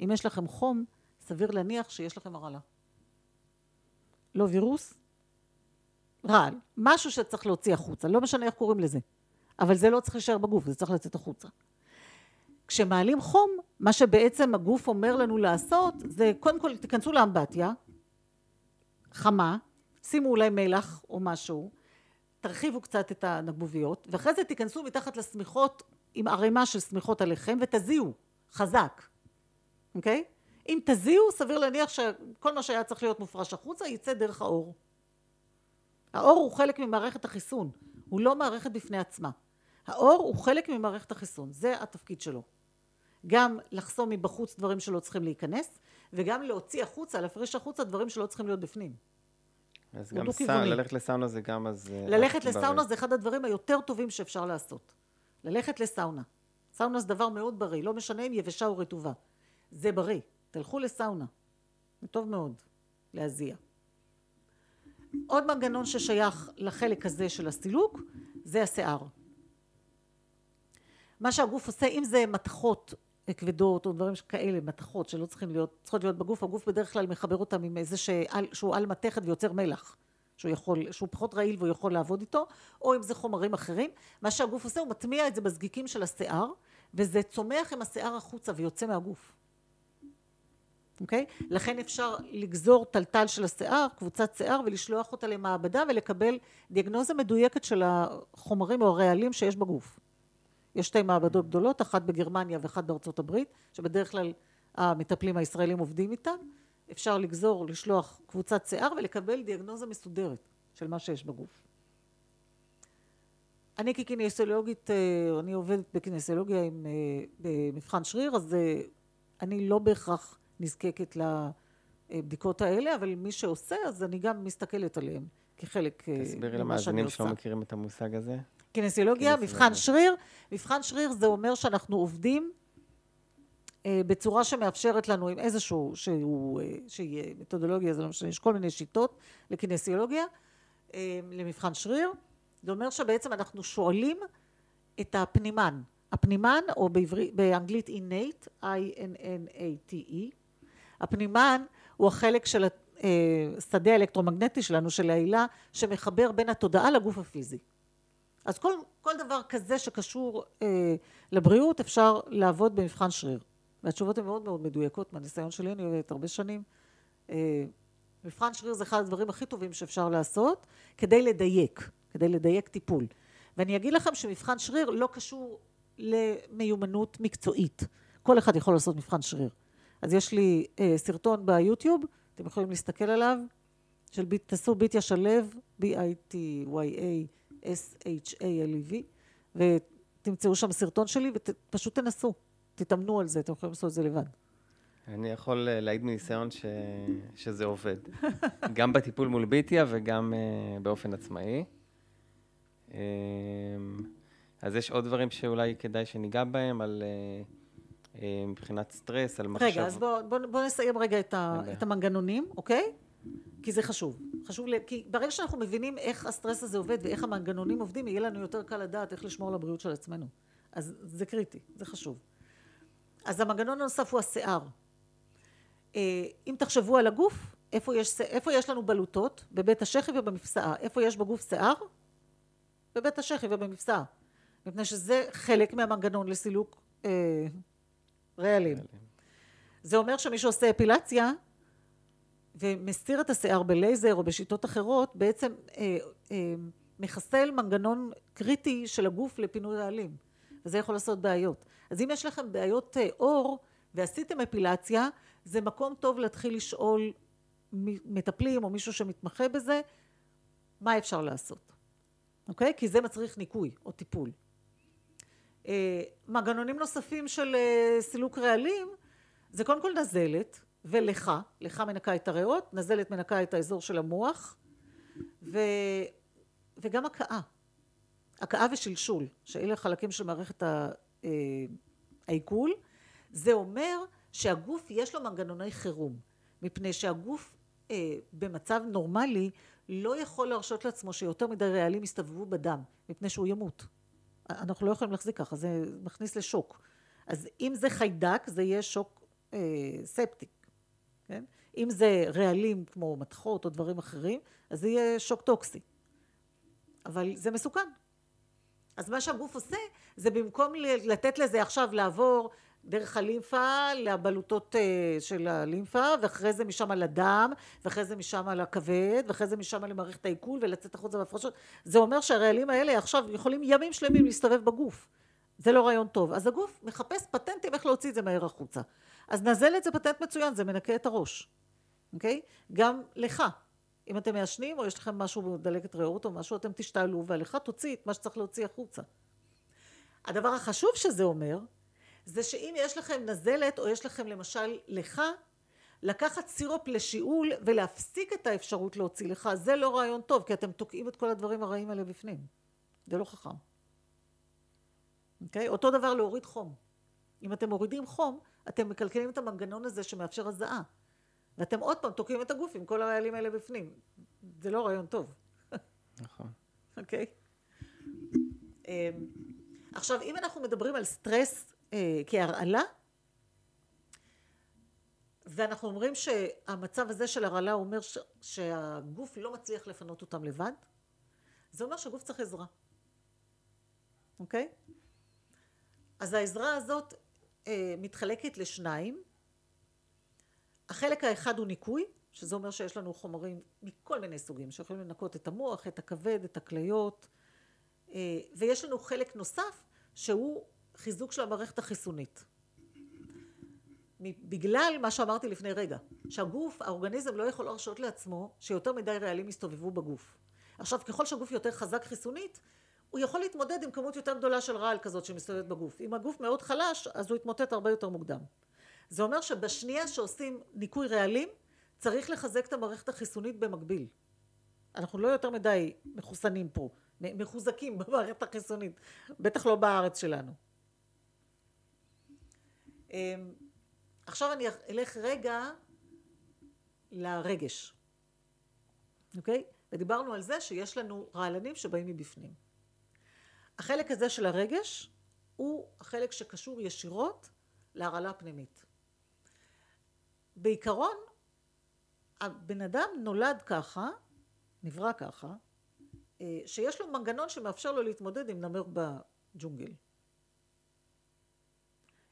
אם יש לכם חום, סביר להניח שיש לכם הרעלה. לא וירוס, רעל. משהו שצריך להוציא החוצה, לא משנה איך קוראים לזה. אבל זה לא צריך להישאר בגוף, זה צריך לצאת החוצה. כשמעלים חום, מה שבעצם הגוף אומר לנו לעשות, זה קודם כל תיכנסו לאמבטיה, חמה, שימו אולי מלח או משהו, תרחיבו קצת את הנגבוביות, ואחרי זה תיכנסו מתחת לשמיכות עם ערימה של שמיכות עליכם ותזיעו, חזק, אוקיי? אם תזיעו, סביר להניח שכל מה שהיה צריך להיות מופרש החוצה יצא דרך האור. האור הוא חלק ממערכת החיסון, הוא לא מערכת בפני עצמה. האור הוא חלק ממערכת החיסון, זה התפקיד שלו. גם לחסום מבחוץ דברים שלא צריכים להיכנס, וגם להוציא החוצה, להפריש החוצה דברים שלא צריכים להיות בפנים. אז גם סאונ... ללכת לסאונה זה גם אז... אה, ללכת לסאונה זה אחד הדברים היותר טובים שאפשר לעשות. ללכת לסאונה. סאונה זה דבר מאוד בריא, לא משנה אם יבשה או רטובה. זה בריא. תלכו לסאונה. זה טוב מאוד להזיע. עוד מנגנון ששייך לחלק הזה של הסילוק זה השיער. מה שהגוף עושה, אם זה מתכות כבדות או דברים כאלה, מתכות שלא צריכים להיות, צריכות להיות בגוף, הגוף בדרך כלל מחבר אותם עם איזה שעל, שהוא על מתכת ויוצר מלח, שהוא יכול, שהוא פחות רעיל והוא יכול לעבוד איתו, או אם זה חומרים אחרים, מה שהגוף עושה הוא מטמיע את זה בזגיקים של השיער, וזה צומח עם השיער החוצה ויוצא מהגוף. אוקיי? Okay? לכן אפשר לגזור טלטל של השיער, קבוצת שיער, ולשלוח אותה למעבדה ולקבל דיאגנוזה מדויקת של החומרים או הרעלים שיש בגוף. יש שתי מעבדות גדולות, אחת בגרמניה ואחת בארצות הברית, שבדרך כלל המטפלים הישראלים עובדים איתן. אפשר לגזור, לשלוח קבוצת שיער ולקבל דיאגנוזה מסודרת של מה שיש בגוף. אני כקיניסיולוגית, אה, אני עובדת בקיניסיולוגיה עם, אה, במבחן שריר, אז אה, אני לא בהכרח נזקקת לבדיקות האלה, אבל מי שעושה, אז אני גם מסתכלת עליהם כחלק ממה שאני עושה. תסבירי למאזינים שלא מכירים את המושג הזה. קינסיולוגיה, מבחן שריר. מבחן שריר זה אומר שאנחנו עובדים אה, בצורה שמאפשרת לנו עם איזשהו, שהוא, אה, שהיא מתודולוגיה, זה לא משנה, יש כל מיני שיטות לקינסיולוגיה, אה, למבחן שריר. זה אומר שבעצם אנחנו שואלים את הפנימן. הפנימן, או בעברי, באנגלית innate, I-N-N-A-T-E, הפנימן הוא החלק של השדה האלקטרומגנטי שלנו, של העילה, שמחבר בין התודעה לגוף הפיזי. אז כל, כל דבר כזה שקשור אה, לבריאות אפשר לעבוד במבחן שריר. והתשובות הן מאוד מאוד מדויקות, מהניסיון שלי אני עובדת הרבה שנים. אה, מבחן שריר זה אחד הדברים הכי טובים שאפשר לעשות כדי לדייק, כדי לדייק טיפול. ואני אגיד לכם שמבחן שריר לא קשור למיומנות מקצועית. כל אחד יכול לעשות מבחן שריר. אז יש לי אה, סרטון ביוטיוב, אתם יכולים להסתכל עליו, של תעשו ביטיה שלו, B-I-T-Y-A S-H-A-L-E-V, ותמצאו שם סרטון שלי ופשוט תנסו, תתאמנו על זה, אתם יכולים לעשות את זה לבד. אני יכול אה, להעיד מניסיון ש... שזה עובד, <laughs> גם בטיפול מול ביטיה וגם uh, באופן עצמאי. Um, אז יש עוד דברים שאולי כדאי שניגע בהם, על uh, אה, מבחינת סטרס, על מחשב. רגע, אז בואו בוא, בוא נסיים רגע את, ה, את המנגנונים, אוקיי? כי זה חשוב. חשוב, ל... כי ברגע שאנחנו מבינים איך הסטרס הזה עובד ואיך המנגנונים עובדים, יהיה לנו יותר קל לדעת איך לשמור על הבריאות של עצמנו. אז זה קריטי, זה חשוב. אז המנגנון הנוסף הוא השיער. אה, אם תחשבו על הגוף, איפה יש, איפה יש לנו בלוטות? בבית השחי ובמפסעה. איפה יש בגוף שיער? בבית השחי ובמפסעה. מפני שזה חלק מהמנגנון לסילוק אה, רעלים. זה אומר שמי שעושה אפילציה ומסתיר את השיער בלייזר או בשיטות אחרות, בעצם אה, אה, מחסל מנגנון קריטי של הגוף לפינוי רעלים. וזה יכול לעשות בעיות. אז אם יש לכם בעיות אה, עור ועשיתם אפילציה, זה מקום טוב להתחיל לשאול מטפלים או מישהו שמתמחה בזה, מה אפשר לעשות, אוקיי? כי זה מצריך ניקוי או טיפול. אה, מנגנונים נוספים של אה, סילוק רעלים זה קודם כל נזלת ולחה, לחה מנקה את הריאות, נזלת מנקה את האזור של המוח ו... וגם הכאה, הכאה ושלשול, שאלה חלקים של מערכת אה, העיכול, זה אומר שהגוף יש לו מנגנוני חירום, מפני שהגוף במצב נורמלי לא יכול להרשות לעצמו שיותר מדי רעלים יסתובבו בדם, מפני שהוא ימות. אנחנו לא יכולים להחזיק ככה, זה מכניס לשוק. אז אם זה חיידק, זה יהיה שוק אה, ספטיק, כן? אם זה רעלים כמו מתכות או דברים אחרים, אז זה יהיה שוק טוקסי. אבל זה מסוכן. אז מה שהגוף עושה, זה במקום לתת לזה עכשיו לעבור דרך הלימפה לבלוטות אה, של הלימפה ואחרי זה משם לדם ואחרי זה משם לכבד ואחרי זה משם למערכת העיכול ולצאת החוצה בהפרשות זה אומר שהרעלים האלה עכשיו יכולים ימים שלמים להסתובב בגוף זה לא רעיון טוב אז הגוף מחפש פטנטים איך להוציא את זה מהר החוצה אז נזלת זה פטנט מצוין זה מנקה את הראש אוקיי? גם לך. אם אתם מעשנים או יש לכם משהו בדלקת ריאות או משהו אתם תשתעלו והלך תוציא את מה שצריך להוציא החוצה. הדבר החשוב שזה אומר זה שאם יש לכם נזלת או יש לכם למשל לך לקחת סירופ לשיעול ולהפסיק את האפשרות להוציא לך זה לא רעיון טוב כי אתם תוקעים את כל הדברים הרעים האלה בפנים. זה לא חכם. אוקיי? אותו דבר להוריד חום. אם אתם מורידים חום אתם מקלקלים את המנגנון הזה שמאפשר הזעה. ואתם עוד פעם תוקעים את הגוף עם כל הרעלים האלה בפנים. זה לא רעיון טוב. נכון. <laughs> אוקיי? אמ, עכשיו אם אנחנו מדברים על סטרס אה, כהרעלה ואנחנו אומרים שהמצב הזה של הרעלה אומר ש, שהגוף לא מצליח לפנות אותם לבד זה אומר שהגוף צריך עזרה. אוקיי? אז העזרה הזאת אה, מתחלקת לשניים החלק האחד הוא ניקוי שזה אומר שיש לנו חומרים מכל מיני סוגים שיכולים לנקות את המוח, את הכבד, את הכליות אה, ויש לנו חלק נוסף שהוא חיזוק של המערכת החיסונית. בגלל מה שאמרתי לפני רגע, שהגוף, האורגניזם לא יכול להרשות לעצמו שיותר מדי רעלים יסתובבו בגוף. עכשיו ככל שהגוף יותר חזק חיסונית, הוא יכול להתמודד עם כמות יותר גדולה של רעל כזאת שמסתובבת בגוף. אם הגוף מאוד חלש, אז הוא יתמוטט הרבה יותר מוקדם. זה אומר שבשנייה שעושים ניקוי רעלים, צריך לחזק את המערכת החיסונית במקביל. אנחנו לא יותר מדי מחוסנים פה, מחוזקים <laughs> במערכת החיסונית, בטח לא בארץ שלנו. אמ, עכשיו אני אלך רגע לרגש, אוקיי? ודיברנו על זה שיש לנו רעלנים שבאים מבפנים. החלק הזה של הרגש הוא החלק שקשור ישירות להרעלה פנימית. בעיקרון הבן אדם נולד ככה, נברא ככה, אה, שיש לו מנגנון שמאפשר לו להתמודד עם נמר בג'ונגל.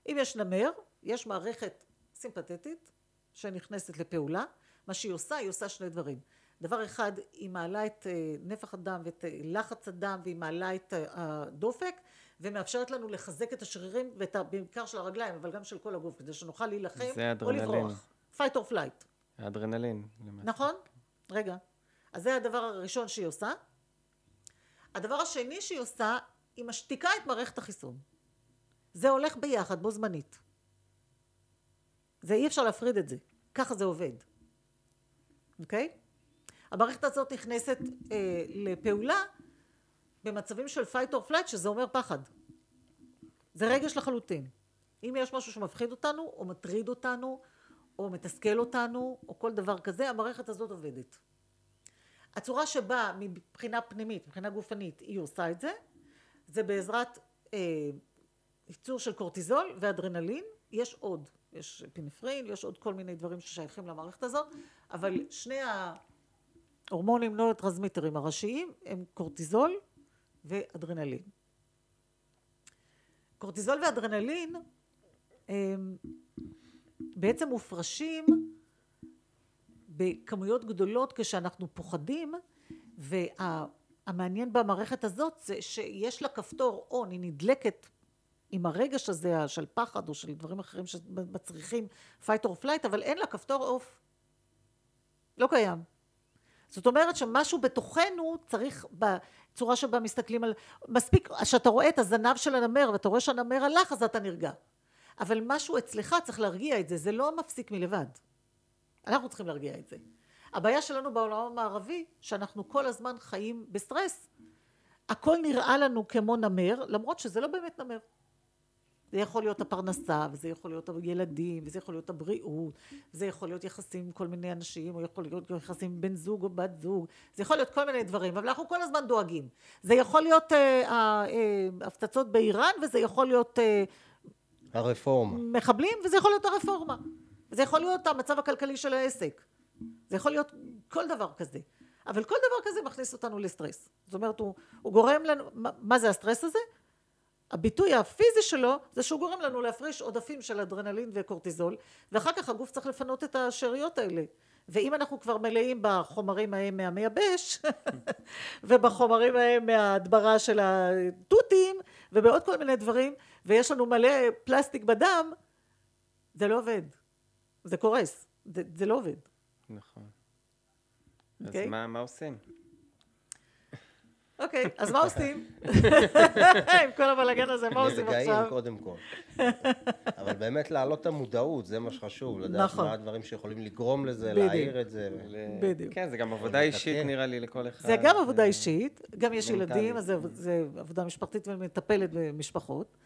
אם יש נמר, יש מערכת סימפתטית שנכנסת לפעולה, מה שהיא עושה, היא עושה שני דברים. דבר אחד, היא מעלה את אה, נפח הדם ואת אה, לחץ הדם והיא מעלה את אה, הדופק ומאפשרת לנו לחזק את השרירים ואת בעיקר של הרגליים אבל גם של כל הגוף כדי שנוכל להילחם או לברוח. fight or flight. אדרנלין. נכון? רגע. אז זה הדבר הראשון שהיא עושה. הדבר השני שהיא עושה, היא משתיקה את מערכת החיסון. זה הולך ביחד בו זמנית. זה אי אפשר להפריד את זה, ככה זה עובד, אוקיי? המערכת הזאת נכנסת אה, לפעולה במצבים של fight or flight שזה אומר פחד. זה רגש לחלוטין. אם יש משהו שמפחיד אותנו, או מטריד אותנו, או מתסכל אותנו, או כל דבר כזה, המערכת הזאת עובדת. הצורה שבה מבחינה פנימית, מבחינה גופנית, היא עושה את זה, זה בעזרת אה, ייצור של קורטיזול ואדרנלין, יש עוד, יש פינפרין, יש עוד כל מיני דברים ששייכים למערכת הזאת, אבל שני ההורמונים נוירוטרנסמיטרים הראשיים הם קורטיזול ואדרנלין. קורטיזול ואדרנלין הם בעצם מופרשים בכמויות גדולות כשאנחנו פוחדים והמעניין במערכת הזאת זה שיש לה כפתור און, היא נדלקת עם הרגש הזה של פחד או של דברים אחרים שמצריכים fight or flight אבל אין לה כפתור אוף לא קיים זאת אומרת שמשהו בתוכנו צריך בצורה שבה מסתכלים על מספיק שאתה רואה את הזנב של הנמר ואתה רואה שהנמר הלך אז אתה נרגע. אבל משהו אצלך צריך להרגיע את זה זה לא מפסיק מלבד. אנחנו צריכים להרגיע את זה. הבעיה שלנו בעולם המערבי שאנחנו כל הזמן חיים בסטרס. הכל נראה לנו כמו נמר למרות שזה לא באמת נמר זה יכול להיות הפרנסה, וזה יכול להיות הילדים, וזה יכול להיות הבריאות, וזה יכול להיות יחסים עם כל מיני אנשים, או יכול להיות יחסים עם בן זוג או בת זוג, זה יכול להיות כל מיני דברים, אבל אנחנו כל הזמן דואגים. זה יכול להיות ההפצצות אה, אה, באיראן, וזה יכול להיות... אה, הרפורמה. מחבלים, וזה יכול להיות הרפורמה. זה יכול להיות המצב הכלכלי של העסק. זה יכול להיות כל דבר כזה. אבל כל דבר כזה מכניס אותנו לסטרס. זאת אומרת, הוא, הוא גורם לנו, מה, מה זה הסטרס הזה? הביטוי הפיזי שלו זה שהוא גורם לנו להפריש עודפים של אדרנלין וקורטיזול ואחר כך הגוף צריך לפנות את השאריות האלה ואם אנחנו כבר מלאים בחומרים ההם מהמייבש <laughs> ובחומרים ההם מההדברה של התותים ובעוד כל מיני דברים ויש לנו מלא פלסטיק בדם זה לא עובד זה קורס זה, זה לא עובד נכון okay? אז אוקיי? מה, מה עושים? אוקיי, אז מה עושים? <laughs> עם כל הבלאגן הזה, מה עושים עכשיו? נרגעים קודם כל. אבל באמת להעלות את המודעות, זה מה שחשוב. לדעת נכון. מה הדברים שיכולים לגרום לזה, להעיר את זה. בדיוק. כן, זה גם עבודה אישית נראה לי לכל אחד. זה גם עבודה אישית, גם יש ילדים, אז זה עבודה משפחתית ומטפלת במשפחות.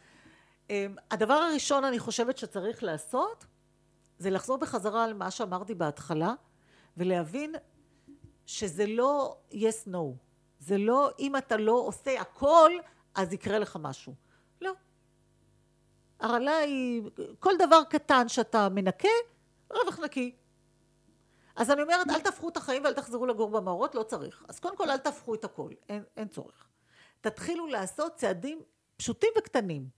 אמ, הדבר הראשון אני חושבת שצריך לעשות, זה לחזור בחזרה על מה שאמרתי בהתחלה, ולהבין שזה לא yes no. זה לא אם אתה לא עושה הכל אז יקרה לך משהו. לא. הרעלה היא כל דבר קטן שאתה מנקה רווח נקי. אז אני אומרת אל תהפכו את החיים ואל תחזרו לגור במאורות לא צריך. אז קודם כל אל תהפכו את הכל אין, אין צורך. תתחילו לעשות צעדים פשוטים וקטנים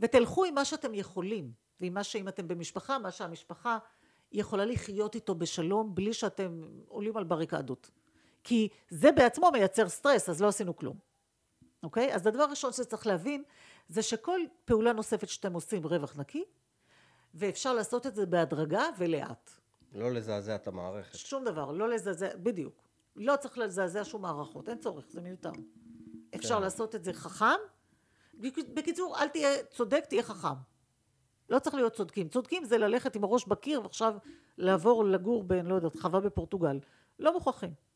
ותלכו עם מה שאתם יכולים ועם מה שאם אתם במשפחה מה שהמשפחה יכולה לחיות איתו בשלום בלי שאתם עולים על בריקדות. כי זה בעצמו מייצר סטרס, אז לא עשינו כלום. אוקיי? אז הדבר הראשון שצריך להבין, זה שכל פעולה נוספת שאתם עושים רווח נקי, ואפשר לעשות את זה בהדרגה ולאט. לא לזעזע את המערכת. שום דבר, לא לזעזע, בדיוק. לא צריך לזעזע שום מערכות, אין צורך, זה מיותר. אפשר כן. לעשות את זה חכם. בקיצור, אל תהיה צודק, תהיה חכם. לא צריך להיות צודקים. צודקים זה ללכת עם הראש בקיר ועכשיו לעבור לגור ב... לא יודעת, חווה בפורטוגל. לא מוכרחים.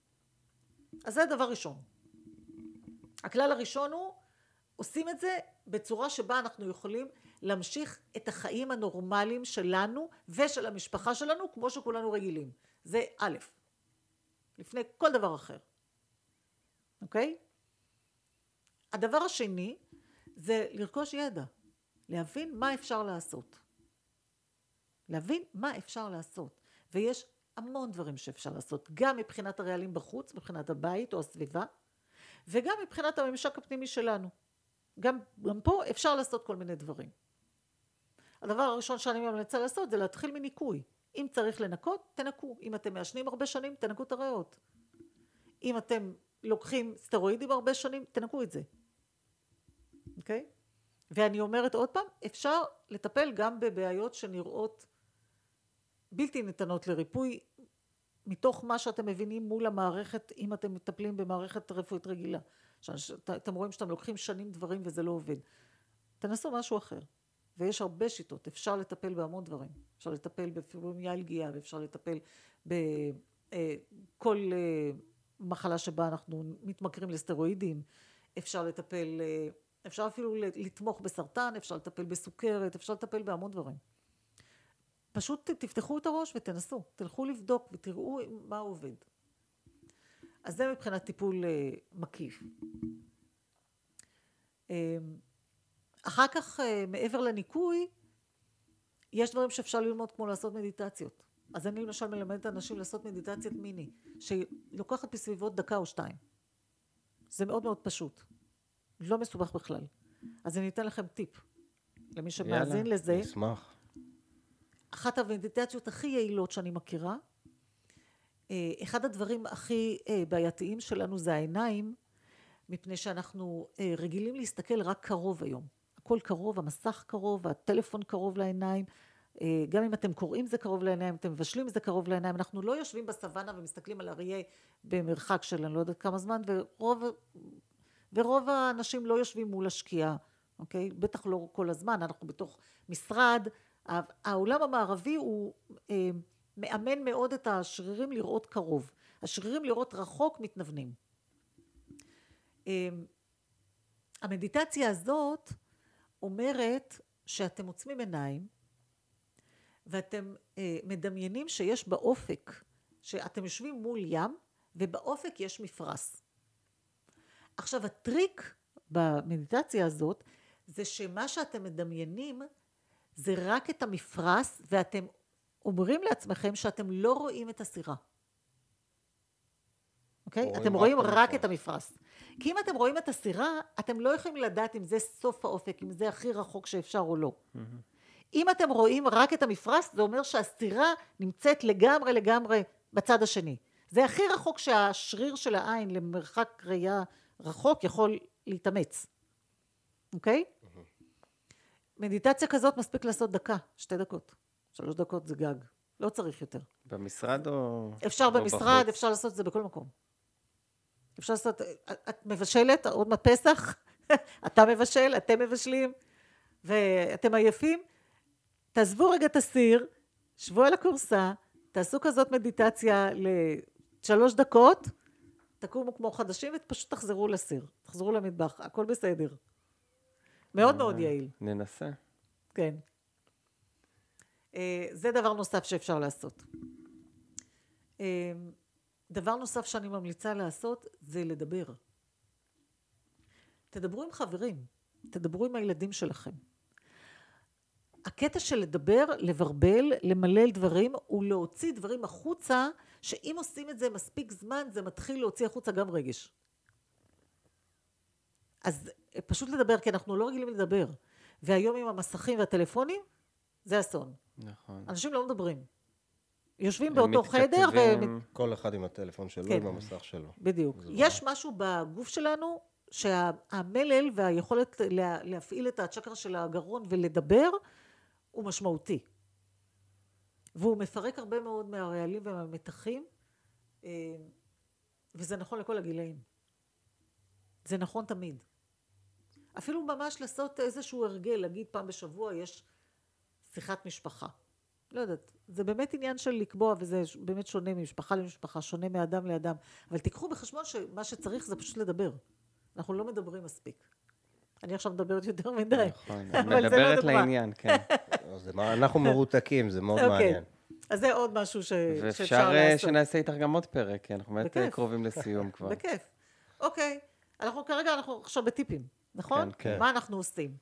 אז זה דבר ראשון. הכלל הראשון הוא עושים את זה בצורה שבה אנחנו יכולים להמשיך את החיים הנורמליים שלנו ושל המשפחה שלנו כמו שכולנו רגילים. זה א', לפני כל דבר אחר. אוקיי? הדבר השני זה לרכוש ידע, להבין מה אפשר לעשות. להבין מה אפשר לעשות. ויש המון דברים שאפשר לעשות, גם מבחינת הרעלים בחוץ, מבחינת הבית או הסביבה, וגם מבחינת הממשק הפנימי שלנו. גם, גם פה אפשר לעשות כל מיני דברים. הדבר הראשון שאני ממליצה לעשות זה להתחיל מניקוי. אם צריך לנקות, תנקו. אם אתם מעשנים הרבה שנים, תנקו את הריאות. אם אתם לוקחים סטרואידים הרבה שנים, תנקו את זה. אוקיי? Okay? ואני אומרת עוד פעם, אפשר לטפל גם בבעיות שנראות בלתי ניתנות לריפוי מתוך מה שאתם מבינים מול המערכת אם אתם מטפלים במערכת רפואית רגילה. אתם רואים שאתם לוקחים שנים דברים וזה לא עובד. תנסו משהו אחר. ויש הרבה שיטות, אפשר לטפל בהמון דברים. אפשר לטפל בפיברומיאלגיה ואפשר לטפל בכל אה, אה, מחלה שבה אנחנו מתמכרים לסטרואידים. אפשר לטפל אפשר אפילו לתמוך בסרטן, אפשר לטפל בסוכרת, אפשר לטפל בהמון דברים. פשוט תפתחו את הראש ותנסו, תלכו לבדוק ותראו מה עובד. אז זה מבחינת טיפול אה, מקיף. אה, אחר כך, אה, מעבר לניקוי, יש דברים שאפשר ללמוד כמו לעשות מדיטציות. אז אני למשל מלמדת אנשים לעשות מדיטציית מיני, שלוקחת בסביבות דקה או שתיים. זה מאוד מאוד פשוט. לא מסובך בכלל. אז אני אתן לכם טיפ. למי שמאזין לזה. יאללה, נשמח. אחת המדיטציות הכי יעילות שאני מכירה. אה, אחד הדברים הכי אה, בעייתיים שלנו זה העיניים, מפני שאנחנו אה, רגילים להסתכל רק קרוב היום. הכל קרוב, המסך קרוב, הטלפון קרוב לעיניים. גם אם אתם קוראים זה קרוב לעיניים, אתם מבשלים זה קרוב לעיניים. אנחנו לא יושבים בסוואנה ומסתכלים על אריה במרחק של אני לא יודעת כמה זמן, ורוב, ורוב האנשים לא יושבים מול השקיעה, אוקיי? בטח לא כל הזמן, אנחנו בתוך משרד, העולם המערבי הוא אה, מאמן מאוד את השרירים לראות קרוב. השרירים לראות רחוק מתנוונים. אה, המדיטציה הזאת אומרת שאתם עוצמים עיניים ואתם אה, מדמיינים שיש באופק, שאתם יושבים מול ים ובאופק יש מפרש. עכשיו הטריק במדיטציה הזאת זה שמה שאתם מדמיינים זה רק את המפרש ואתם אומרים לעצמכם שאתם לא רואים את הסירה. אוקיי? Okay? אתם רואים רק את המפרש. כי אם אתם רואים את הסירה, אתם לא יכולים לדעת אם זה סוף האופק, אם זה הכי רחוק שאפשר או לא. Mm-hmm. אם אתם רואים רק את המפרש, זה אומר שהסירה נמצאת לגמרי לגמרי בצד השני. זה הכי רחוק שהשריר של העין למרחק ראייה רחוק יכול להתאמץ. אוקיי? Okay? מדיטציה כזאת מספיק לעשות דקה, שתי דקות. שלוש דקות זה גג. לא צריך יותר. במשרד או... אפשר או במשרד, בחוץ? אפשר לעשות את זה בכל מקום. אפשר לעשות... את מבשלת, עוד מעט פסח, <laughs> אתה מבשל, אתם מבשלים, ואתם עייפים, תעזבו רגע את הסיר, שבו על הכורסה, תעשו כזאת מדיטציה לשלוש דקות, תקומו כמו חדשים ופשוט תחזרו לסיר, תחזרו למטבח, הכל בסדר. מאוד מאוד יעיל. ננסה. כן. אה, זה דבר נוסף שאפשר לעשות. אה, דבר נוסף שאני ממליצה לעשות זה לדבר. תדברו עם חברים, תדברו עם הילדים שלכם. הקטע של לדבר, לברבל, למלל דברים, הוא להוציא דברים החוצה, שאם עושים את זה מספיק זמן, זה מתחיל להוציא החוצה גם רגש. אז פשוט לדבר, כי אנחנו לא רגילים לדבר. והיום עם המסכים והטלפונים, זה אסון. נכון. אנשים לא מדברים. יושבים באותו חדר ו... כל אחד עם הטלפון שלו, כן. עם המסך שלו. בדיוק. יש לא... משהו בגוף שלנו, שהמלל והיכולת לה, להפעיל את הצ'קרה של הגרון ולדבר, הוא משמעותי. והוא מפרק הרבה מאוד מהרעלים ומהמתחים, אה, וזה נכון לכל הגילאים. זה נכון תמיד. אפילו ממש לעשות איזשהו הרגל, להגיד פעם בשבוע יש שיחת משפחה. לא יודעת, זה באמת עניין של לקבוע, וזה באמת שונה ממשפחה למשפחה, שונה מאדם לאדם. אבל תיקחו בחשבון שמה שצריך זה פשוט לדבר. אנחנו לא מדברים מספיק. אני עכשיו מדברת יותר מדי. נכון, מדברת לא לעניין, כן. אנחנו מרותקים, זה מאוד okay. אוקיי. מעניין. אז זה עוד משהו ש... שאפשר לעשות. ואפשר שנעשה איתך גם עוד פרק, כי אנחנו באמת קרובים לסיום כבר. בכיף. אוקיי, אנחנו כרגע, אנחנו עכשיו בטיפים. נכון? כן, כן. מה אנחנו עושים?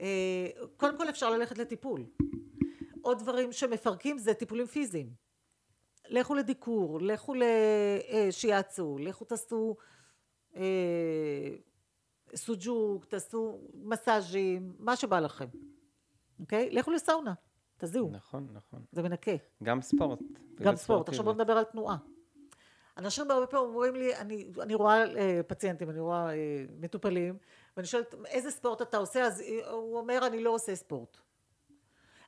אה, קודם כל אפשר ללכת לטיפול. עוד דברים שמפרקים זה טיפולים פיזיים. לכו לדיקור, לכו לשיאצו, לכו תעשו אה, סוג'וק, תעשו מסאז'ים, מה שבא לכם. אוקיי? לכו לסאונה, תזיעו. נכון, נכון. זה מנקה. גם ספורט. גם ספורט. עכשיו בואו נדבר על תנועה. אנשים הרבה פעמים אומרים לי, אני, אני רואה אה, פציינטים, אני רואה אה, מטופלים, ואני שואלת, איזה ספורט אתה עושה? אז הוא אומר, אני לא עושה ספורט.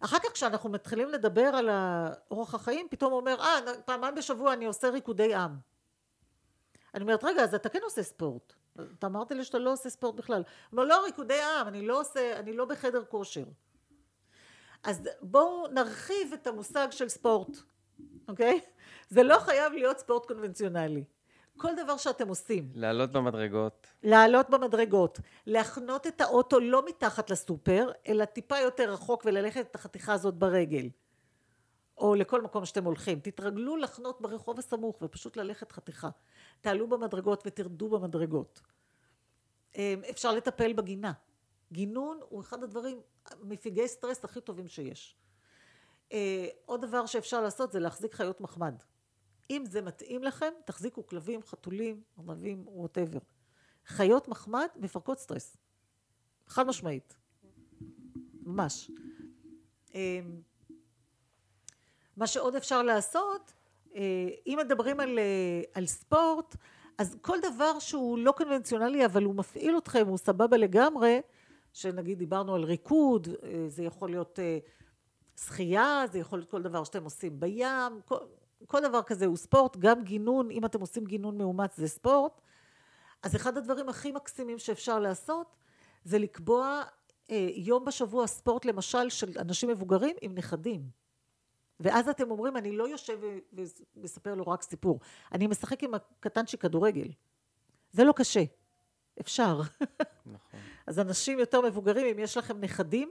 אחר כך כשאנחנו מתחילים לדבר על אורח החיים, פתאום הוא אומר, אה, פעמיים בשבוע אני עושה ריקודי עם. אני אומרת, רגע, אז אתה כן עושה ספורט. אתה אמרת לי שאתה לא עושה ספורט בכלל. הוא אומר, לא, ריקודי עם, אני לא עושה, אני לא בחדר כושר. אז בואו נרחיב את המושג של ספורט, אוקיי? זה לא חייב להיות ספורט קונבנציונלי. כל דבר שאתם עושים. לעלות במדרגות. לעלות במדרגות, להחנות את האוטו לא מתחת לסופר, אלא טיפה יותר רחוק וללכת את החתיכה הזאת ברגל. או לכל מקום שאתם הולכים. תתרגלו לחנות ברחוב הסמוך ופשוט ללכת חתיכה. תעלו במדרגות ותרדו במדרגות. אמ, אפשר לטפל בגינה. גינון הוא אחד הדברים, מפיגי סטרס הכי טובים שיש. אה, עוד דבר שאפשר לעשות זה להחזיק חיות מחמד. אם זה מתאים לכם, תחזיקו כלבים, חתולים, ארנבים, whatever. חיות מחמד מפרקות סטרס. חד משמעית. ממש. אמ, מה שעוד אפשר לעשות, אה, אם מדברים על, אה, על ספורט, אז כל דבר שהוא לא קונבנציונלי אבל הוא מפעיל אתכם, הוא סבבה לגמרי, שנגיד דיברנו על ריקוד, אה, זה יכול להיות שחייה, זה יכול להיות כל דבר שאתם עושים בים, כל, כל דבר כזה הוא ספורט, גם גינון, אם אתם עושים גינון מאומץ זה ספורט. אז אחד הדברים הכי מקסימים שאפשר לעשות זה לקבוע יום בשבוע ספורט למשל של אנשים מבוגרים עם נכדים. ואז אתם אומרים, אני לא יושב ומספר לו רק סיפור, אני משחק עם הקטנצ'יק כדורגל. זה לא קשה, אפשר. נכון. <laughs> אז אנשים יותר מבוגרים, אם יש לכם נכדים,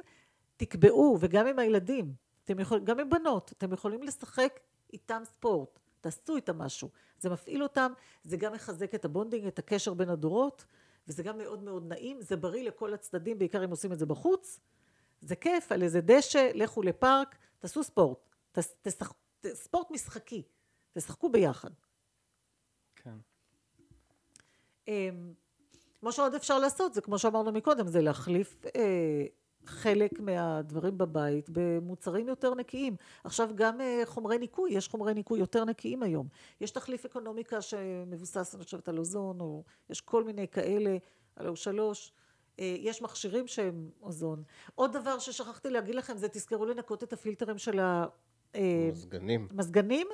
תקבעו, וגם עם הילדים, אתם יכול, גם עם בנות, אתם יכולים לשחק איתם ספורט, תעשו איתם משהו. זה מפעיל אותם, זה גם מחזק את ה bonding, את הקשר בין הדורות, וזה גם מאוד מאוד נעים, זה בריא לכל הצדדים, בעיקר אם עושים את זה בחוץ. זה כיף, על איזה דשא, לכו לפארק, תעשו ספורט. תשח... ספורט משחקי, תשחקו ביחד. כן. אמ, מה שעוד אפשר לעשות זה כמו שאמרנו מקודם זה להחליף אה, חלק מהדברים בבית במוצרים יותר נקיים. עכשיו גם אה, חומרי ניקוי יש חומרי ניקוי יותר נקיים היום. יש תחליף אקונומיקה שמבוסס אני חושבת על אוזון או יש כל מיני כאלה על או שלוש. אה, יש מכשירים שהם אוזון. עוד דבר ששכחתי להגיד לכם זה תזכרו לנקות את הפילטרים של ה... אה, מזגנים. מזגנים,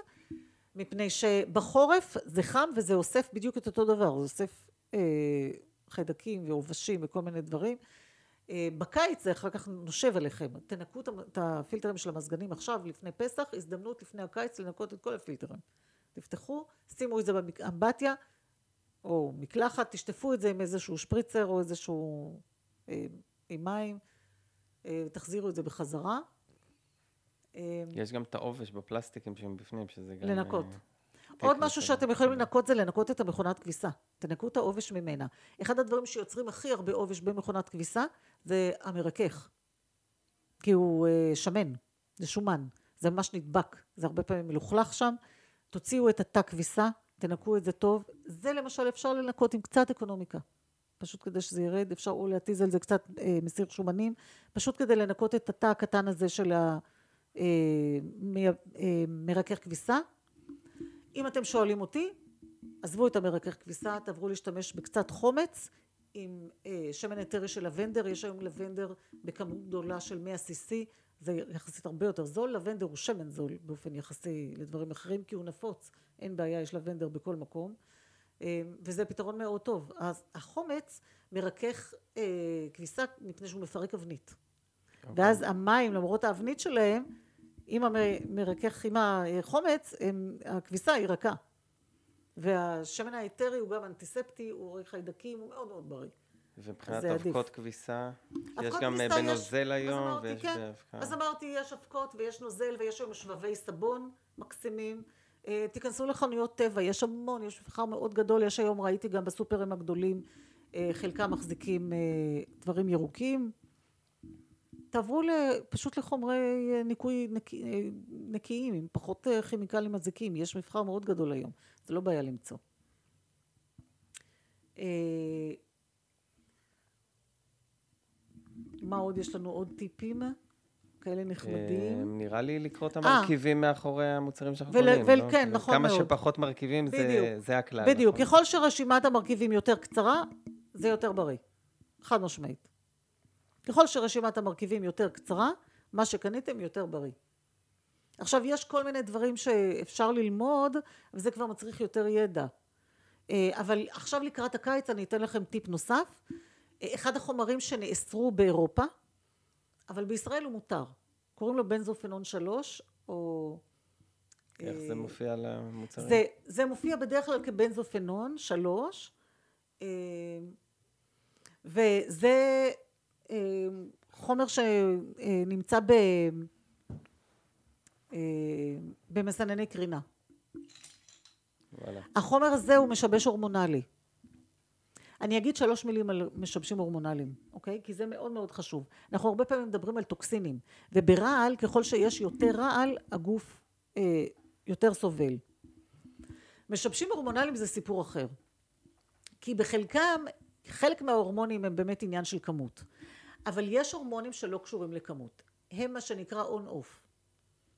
מפני שבחורף זה חם וזה אוסף בדיוק את אותו דבר, זה אוסף אה, חיידקים ועובשים וכל מיני דברים. אה, בקיץ זה אחר כך נושב עליכם, תנקו את הפילטרים של המזגנים עכשיו לפני פסח, הזדמנות לפני הקיץ לנקות את כל הפילטרים. תפתחו, שימו את זה באמבטיה או מקלחת, תשטפו את זה עם איזשהו שפריצר או איזשהו אה, עם מים, אה, תחזירו את זה בחזרה. אמ, יש גם את העובש בפלסטיקים שהם בפנים, שזה גם... לנקות. עוד משהו שאתם יכולים לנקות זה לנקות את המכונת כביסה. תנקו את העובש ממנה. אחד הדברים שיוצרים הכי הרבה עובש במכונת כביסה זה המרכך. כי הוא אה, שמן, זה שומן, זה ממש נדבק, זה הרבה פעמים מלוכלך שם. תוציאו את התא כביסה, תנקו את זה טוב. זה למשל אפשר לנקות עם קצת אקונומיקה. פשוט כדי שזה ירד, אפשר או להתיז על זה קצת אה, מסיר שומנים, פשוט כדי לנקות את התא הקטן הזה של ה... אה, אה, כביסה. אם אתם שואלים אותי, עזבו את המרכך כביסה, תעברו להשתמש בקצת חומץ עם אה, שמן אתרי של לבנדר, יש היום לבנדר בכמות גדולה של 100 cc, זה יחסית הרבה יותר זול, לבנדר הוא שמן זול באופן יחסי לדברים אחרים כי הוא נפוץ, אין בעיה, יש לבנדר בכל מקום, וזה פתרון מאוד טוב. אז החומץ מרכך כביסה מפני שהוא מפרק אבנית. Okay. אוקיי. ואז המים למרות האבנית שלהם עם המרכך, עם החומץ, הכביסה היא רכה. והשמן האתרי הוא גם אנטיספטי, הוא עורך חיידקים, הוא מאוד מאוד בריא. ומבחינת אבקות כביסה, יש גם אה, בנוזל היום, אז ויש כן. באבקה. אז אמרתי, יש אבקות ויש נוזל ויש היום שבבי סבון מקסימים. אה, תיכנסו לחנויות טבע, יש המון, יש מבחר מאוד גדול, יש היום, ראיתי גם בסופרים הגדולים, אה, חלקם מחזיקים דברים ירוקים, תעברו פשוט לחומרי אה, ניקוי נקי, אה, נקיים, עם פחות אה, כימיקלים מזיקים, יש מבחר מאוד גדול היום, זה לא בעיה למצוא. מה עוד יש לנו עוד טיפים כאלה נחמדים? נראה לי לקרוא את המרכיבים מאחורי המוצרים שאנחנו קונים. ול, לא? כן, נכון כמה מאוד. כמה שפחות מרכיבים זה, זה הכלל. בדיוק, נכון? ככל שרשימת המרכיבים יותר קצרה, זה יותר בריא. חד משמעית. ככל שרשימת המרכיבים יותר קצרה, מה שקניתם יותר בריא. עכשיו יש כל מיני דברים שאפשר ללמוד, וזה כבר מצריך יותר ידע. אה, אבל עכשיו לקראת הקיץ אני אתן לכם טיפ נוסף. אה, אחד החומרים שנאסרו באירופה, אבל בישראל הוא מותר. קוראים לו בנזופנון 3, או איך זה מופיע על המוצרים? זה, זה מופיע בדרך כלל כבנזופנון, שלוש, אה, וזה אה, חומר שנמצא ב, אה, במסנני קרינה. וואלה. החומר הזה הוא משבש הורמונלי. אני אגיד שלוש מילים על משבשים הורמונליים, אוקיי? כי זה מאוד מאוד חשוב. אנחנו הרבה פעמים מדברים על טוקסינים, וברעל, ככל שיש יותר רעל, הגוף אה, יותר סובל. משבשים הורמונליים זה סיפור אחר. כי בחלקם, חלק מההורמונים הם באמת עניין של כמות. אבל יש הורמונים שלא קשורים לכמות. הם מה שנקרא on-off.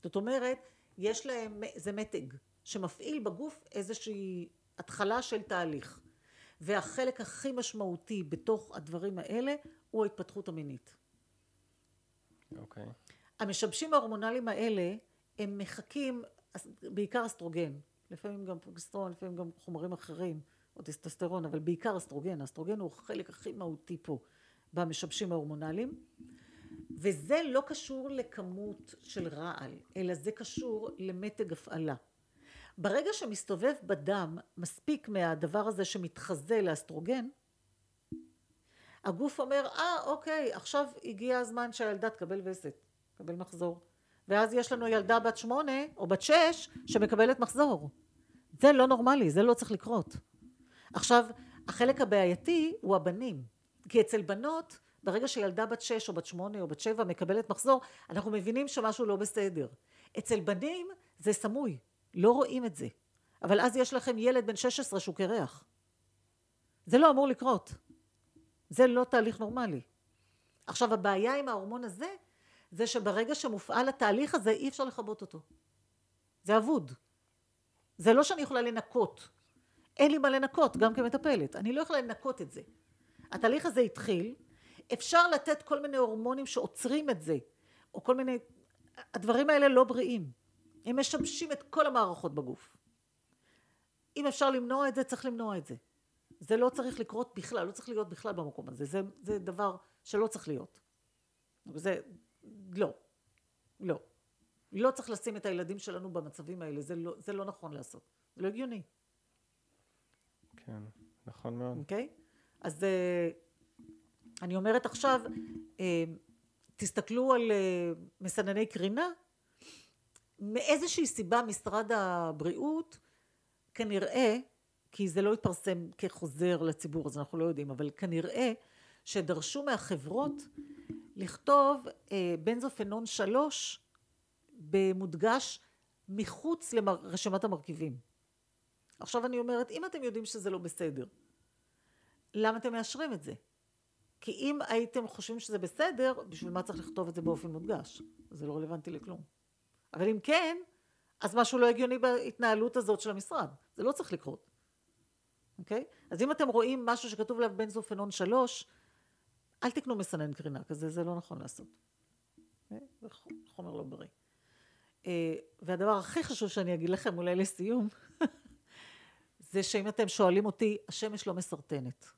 זאת אומרת, יש להם, זה מתג, שמפעיל בגוף איזושהי התחלה של תהליך. והחלק הכי משמעותי בתוך הדברים האלה הוא ההתפתחות המינית. אוקיי. המשבשים ההורמונליים האלה הם מחקים בעיקר אסטרוגן, לפעמים גם פרוגסטרון, לפעמים גם חומרים אחרים, או טסטסטרון, אבל בעיקר אסטרוגן, האסטרוגן הוא החלק הכי מהותי פה במשבשים ההורמונליים, וזה לא קשור לכמות של רעל, אלא זה קשור למתג הפעלה. ברגע שמסתובב בדם מספיק מהדבר הזה שמתחזה לאסטרוגן, הגוף אומר, אה, אוקיי, עכשיו הגיע הזמן שהילדה תקבל וסת, תקבל מחזור. ואז יש לנו ילדה בת שמונה או בת שש שמקבלת מחזור. זה לא נורמלי, זה לא צריך לקרות. עכשיו, החלק הבעייתי הוא הבנים. כי אצל בנות, ברגע שילדה בת שש או בת שמונה או בת שבע מקבלת מחזור, אנחנו מבינים שמשהו לא בסדר. אצל בנים זה סמוי, לא רואים את זה. אבל אז יש לכם ילד בן 16 שהוא קרח. זה לא אמור לקרות. זה לא תהליך נורמלי. עכשיו הבעיה עם ההורמון הזה זה שברגע שמופעל התהליך הזה אי אפשר לכבות אותו. זה אבוד. זה לא שאני יכולה לנקות. אין לי מה לנקות, גם כמטפלת. אני לא יכולה לנקות את זה. התהליך הזה התחיל, אפשר לתת כל מיני הורמונים שעוצרים את זה, או כל מיני... הדברים האלה לא בריאים. הם משבשים את כל המערכות בגוף. אם אפשר למנוע את זה, צריך למנוע את זה. זה לא צריך לקרות בכלל, לא צריך להיות בכלל במקום הזה. זה, זה דבר שלא צריך להיות. זה, לא. לא. לא צריך לשים את הילדים שלנו במצבים האלה, זה לא, זה לא נכון לעשות. זה לא הגיוני. כן, נכון מאוד. אוקיי? Okay? אז אה, אני אומרת עכשיו, אה, תסתכלו על אה, מסנני קרינה, מאיזושהי סיבה משרד הבריאות כנראה, כי זה לא התפרסם כחוזר לציבור אז אנחנו לא יודעים, אבל כנראה שדרשו מהחברות לכתוב בנזופנון שלוש במודגש מחוץ לרשימת המרכיבים. עכשיו אני אומרת, אם אתם יודעים שזה לא בסדר, למה אתם מאשרים את זה? כי אם הייתם חושבים שזה בסדר, בשביל מה צריך לכתוב את זה באופן מודגש? זה לא רלוונטי לכלום. אבל אם כן, אז משהו לא הגיוני בהתנהלות הזאת של המשרד. זה לא צריך לקרות. אוקיי? אז אם אתם רואים משהו שכתוב עליו בנזופנון שלוש, אל תקנו מסנן קרינה כזה, זה לא נכון לעשות. אוקיי? זה חומר לא בריא. אה, והדבר הכי חשוב שאני אגיד לכם, אולי לסיום, <laughs> זה שאם אתם שואלים אותי, השמש לא מסרטנת.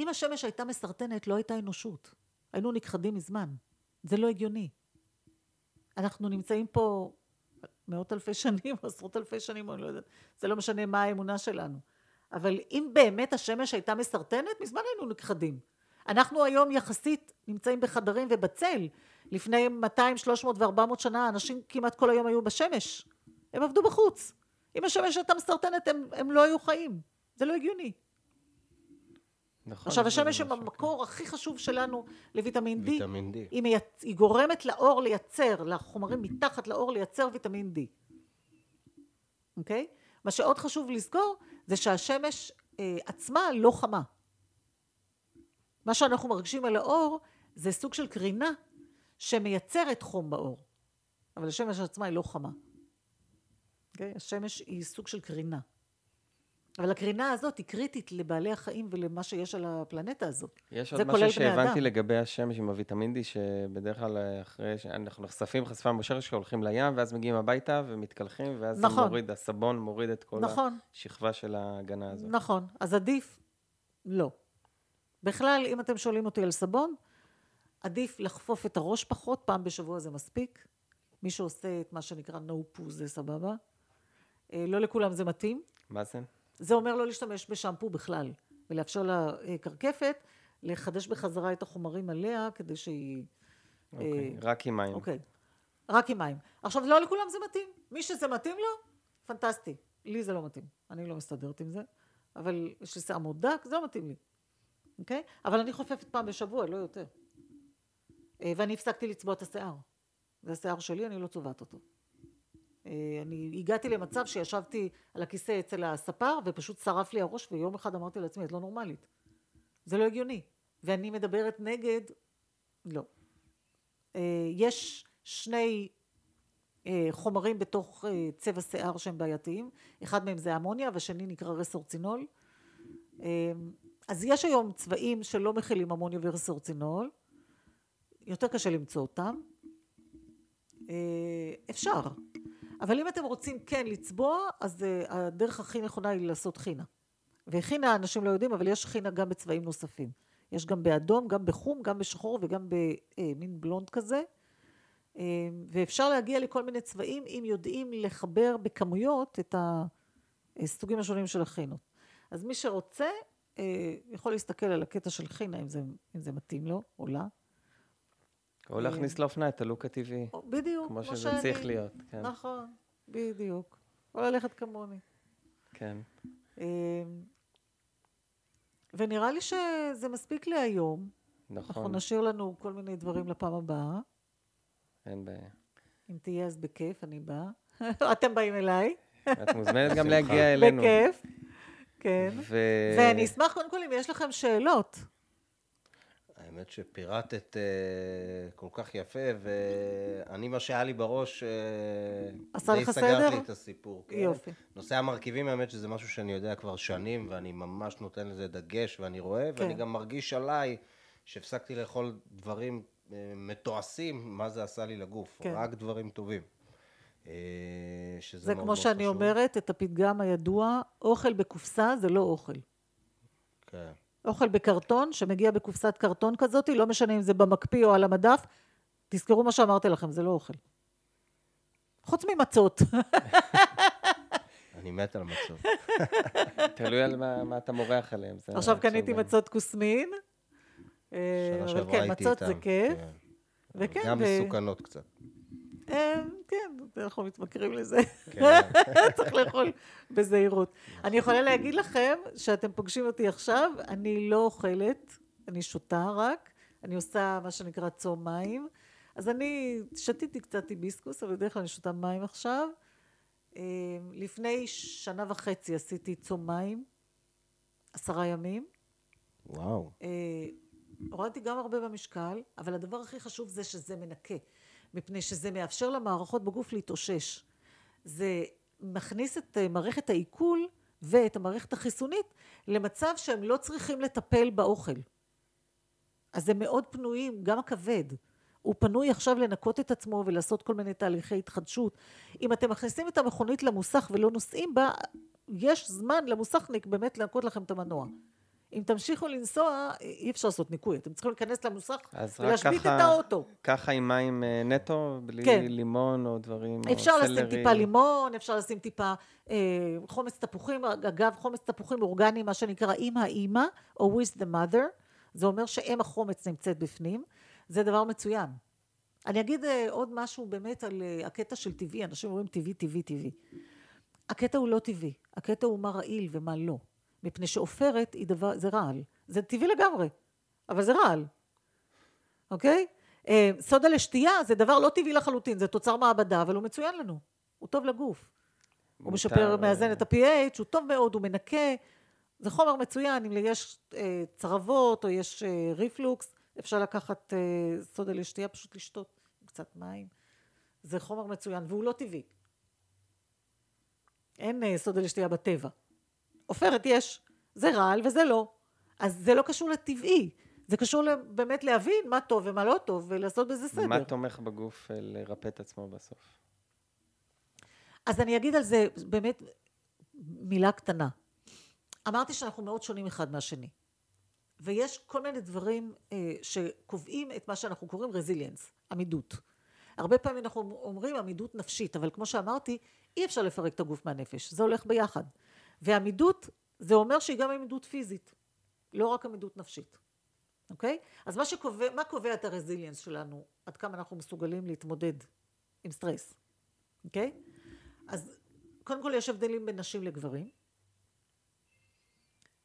אם השמש הייתה מסרטנת, לא הייתה אנושות. היינו נכחדים מזמן. זה לא הגיוני. אנחנו נמצאים פה מאות אלפי שנים, <laughs> עשרות אלפי שנים, אני לא יודעת, זה לא משנה מה האמונה שלנו. אבל אם באמת השמש הייתה מסרטנת, מזמן היינו נכחדים. אנחנו היום יחסית נמצאים בחדרים ובצל. לפני 200, 300 ו-400 שנה אנשים כמעט כל היום היו בשמש. הם עבדו בחוץ. אם השמש הייתה מסרטנת הם, הם לא היו חיים. זה לא הגיוני. נכון. עכשיו השמש היא המקור הכי חשוב שלנו לויטמין D. ויטמין D. היא, מייצ... היא גורמת לאור לייצר, לחומרים מתחת לאור לייצר ויטמין D. אוקיי? מה שעוד חשוב לזכור זה שהשמש אה, עצמה לא חמה. מה שאנחנו מרגישים על האור זה סוג של קרינה שמייצרת חום באור. אבל השמש עצמה היא לא חמה. אוקיי? השמש היא סוג של קרינה. אבל הקרינה הזאת היא קריטית לבעלי החיים ולמה שיש על הפלנטה הזאת. יש עוד משהו שהבנתי לגבי השמש עם הוויטמין D, שבדרך כלל אחרי שאנחנו נחשפים חשפה מושרש, שהולכים לים, ואז מגיעים הביתה ומתקלחים, ואז נכון. מוריד, הסבון מוריד את כל נכון. השכבה של ההגנה הזאת. נכון, אז עדיף לא. בכלל, אם אתם שואלים אותי על סבון, עדיף לחפוף את הראש פחות, פעם בשבוע זה מספיק. מי שעושה את מה שנקרא no poo זה סבבה. אה, לא לכולם זה מתאים. מה זה? זה אומר לא להשתמש בשמפו בכלל, ולאפשר לקרקפת לחדש בחזרה את החומרים עליה כדי שהיא... אוקיי, רק עם מים. אוקיי, רק עם מים. עכשיו, לא לכולם זה מתאים. מי שזה מתאים לו, פנטסטי. לי זה לא מתאים. אני לא מסתדרת עם זה, אבל יש לי שיער מאוד דק, זה לא מתאים לי. אוקיי? אבל אני חופפת פעם בשבוע, לא יותר. אה, ואני הפסקתי לצבוע את השיער. זה השיער שלי, אני לא צובעת אותו. אה, אני הגעתי למצב שישבתי על הכיסא אצל הספר ופשוט שרף לי הראש ויום אחד אמרתי לעצמי את לא נורמלית. זה לא הגיוני. ואני מדברת נגד לא. אה, יש שני אה, חומרים בתוך צבע שיער שהם בעייתיים. אחד מהם זה אמוניה והשני נקרא רסורצינול. אז יש היום צבעים שלא מכילים אמוניה ורסורצינול. יותר קשה למצוא אותם. אפשר אבל אם אתם רוצים כן לצבוע, אז uh, הדרך הכי נכונה היא לעשות חינה. וחינה אנשים לא יודעים, אבל יש חינה גם בצבעים נוספים. יש גם באדום, גם בחום, גם בשחור וגם במין uh, בלונד כזה. Uh, ואפשר להגיע לכל מיני צבעים אם יודעים לחבר בכמויות את הסוגים השונים של החינות. אז מי שרוצה יכול להסתכל על הקטע של חינה, אם זה, אם זה מתאים לו או לה. או להכניס לאופנה את הלוק הטבעי. בדיוק, כמו שזה שאני... צריך להיות. כן. נכון, בדיוק. או ללכת כמוני. כן. אמ, ונראה לי שזה מספיק להיום. נכון. אנחנו נשאיר לנו כל מיני דברים לפעם הבאה. אין בעיה. אם תהיה אז בכיף, אני באה. <laughs> אתם באים אליי. את מוזמנת גם להגיע אלינו. בכיף, כן. ו... ואני אשמח קודם כל אם יש לכם שאלות. האמת שפירטת uh, כל כך יפה, ואני, מה שהיה לי בראש, סדר? די סגר לי את הסיפור. כן? יופי. נושא המרכיבים, האמת שזה משהו שאני יודע כבר שנים, ואני ממש נותן לזה דגש, ואני רואה, כן. ואני גם מרגיש עליי שהפסקתי לאכול דברים uh, מתועשים, מה זה עשה לי לגוף. כן. רק דברים טובים. שזה זה כמו שאני חשוב. אומרת, את הפתגם הידוע, אוכל בקופסה זה לא אוכל. כן. אוכל בקרטון שמגיע בקופסת קרטון כזאת, לא משנה אם זה במקפיא או על המדף, תזכרו מה שאמרתי לכם, זה לא אוכל. חוץ ממצות. אני מת על מצות. תלוי על מה, מה אתה מורח עליהם. עכשיו קניתי מצות כוסמין. שנה אה, שעברה כן, הייתי איתם. מצות זה כיף. כן. וכן, גם מסוכנות קצת. אה, כן, אנחנו מתמכרים לזה. כן. <laughs> צריך לאכול בזהירות. אני יכולה להגיד לכם שאתם פוגשים אותי עכשיו, אני לא אוכלת, אני שותה רק, אני עושה מה שנקרא צום מים. אז אני שתיתי קצת היביסקוס, אבל בדרך כלל אני שותה מים עכשיו. אה, לפני שנה וחצי עשיתי צום מים, עשרה ימים. וואו. אה, הורדתי גם הרבה במשקל, אבל הדבר הכי חשוב זה שזה מנקה. מפני שזה מאפשר למערכות בגוף להתאושש. זה מכניס את אה, מערכת העיכול ואת המערכת החיסונית למצב שהם לא צריכים לטפל באוכל. אז הם מאוד פנויים, גם הכבד. הוא פנוי עכשיו לנקות את עצמו ולעשות כל מיני תהליכי התחדשות. אם אתם מכניסים את המכונית למוסך ולא נוסעים בה, יש זמן למוסכניק באמת לנקות לכם את המנוע. אם תמשיכו לנסוע, אי אפשר לעשות ניקוי, אתם צריכים להיכנס למוסך ולהשבית את האוטו. ככה עם מים אה, נטו, בלי כן. לימון או דברים, אפשר או לשים טיפה לימון, אפשר לשים טיפה אה, חומץ תפוחים, אגב חומץ תפוחים אורגני, מה שנקרא עם האימא, או with the mother, זה אומר שאם החומץ נמצאת בפנים, זה דבר מצוין. אני אגיד אה, עוד משהו באמת על אה, הקטע של טבעי, אנשים אומרים טבעי, טבעי, טבעי. הקטע הוא לא טבעי, הקטע הוא מה רעיל ומה לא. מפני שעופרת היא דבר, זה רעל. זה טבעי לגמרי, אבל זה רעל, אוקיי? אה, סודה לשתייה זה דבר לא טבעי לחלוטין, זה תוצר מעבדה, אבל הוא מצוין לנו, הוא טוב לגוף. הוא משפר, מאזן את ה-PH, הוא טוב מאוד, הוא מנקה, זה חומר מצוין, אם יש אה, צרבות או יש אה, ריפלוקס, אפשר לקחת אה, סודה לשתייה, פשוט לשתות קצת מים. זה חומר מצוין, והוא לא טבעי. אין אה, סודה לשתייה בטבע. עופרת יש, זה רעל וזה לא. אז זה לא קשור לטבעי, זה קשור באמת להבין מה טוב ומה לא טוב ולעשות בזה סדר. מה תומך בגוף לרפא את עצמו בסוף? אז אני אגיד על זה באמת מילה קטנה. אמרתי שאנחנו מאוד שונים אחד מהשני. ויש כל מיני דברים אה, שקובעים את מה שאנחנו קוראים רזיליאנס, עמידות. הרבה פעמים אנחנו אומרים עמידות נפשית, אבל כמו שאמרתי, אי אפשר לפרק את הגוף מהנפש, זה הולך ביחד. ועמידות, זה אומר שהיא גם עמידות פיזית, לא רק עמידות נפשית, אוקיי? אז מה שקובע, מה קובע את הרזיליאנס שלנו, עד כמה אנחנו מסוגלים להתמודד עם סטרס, אוקיי? אז קודם כל יש הבדלים בין נשים לגברים.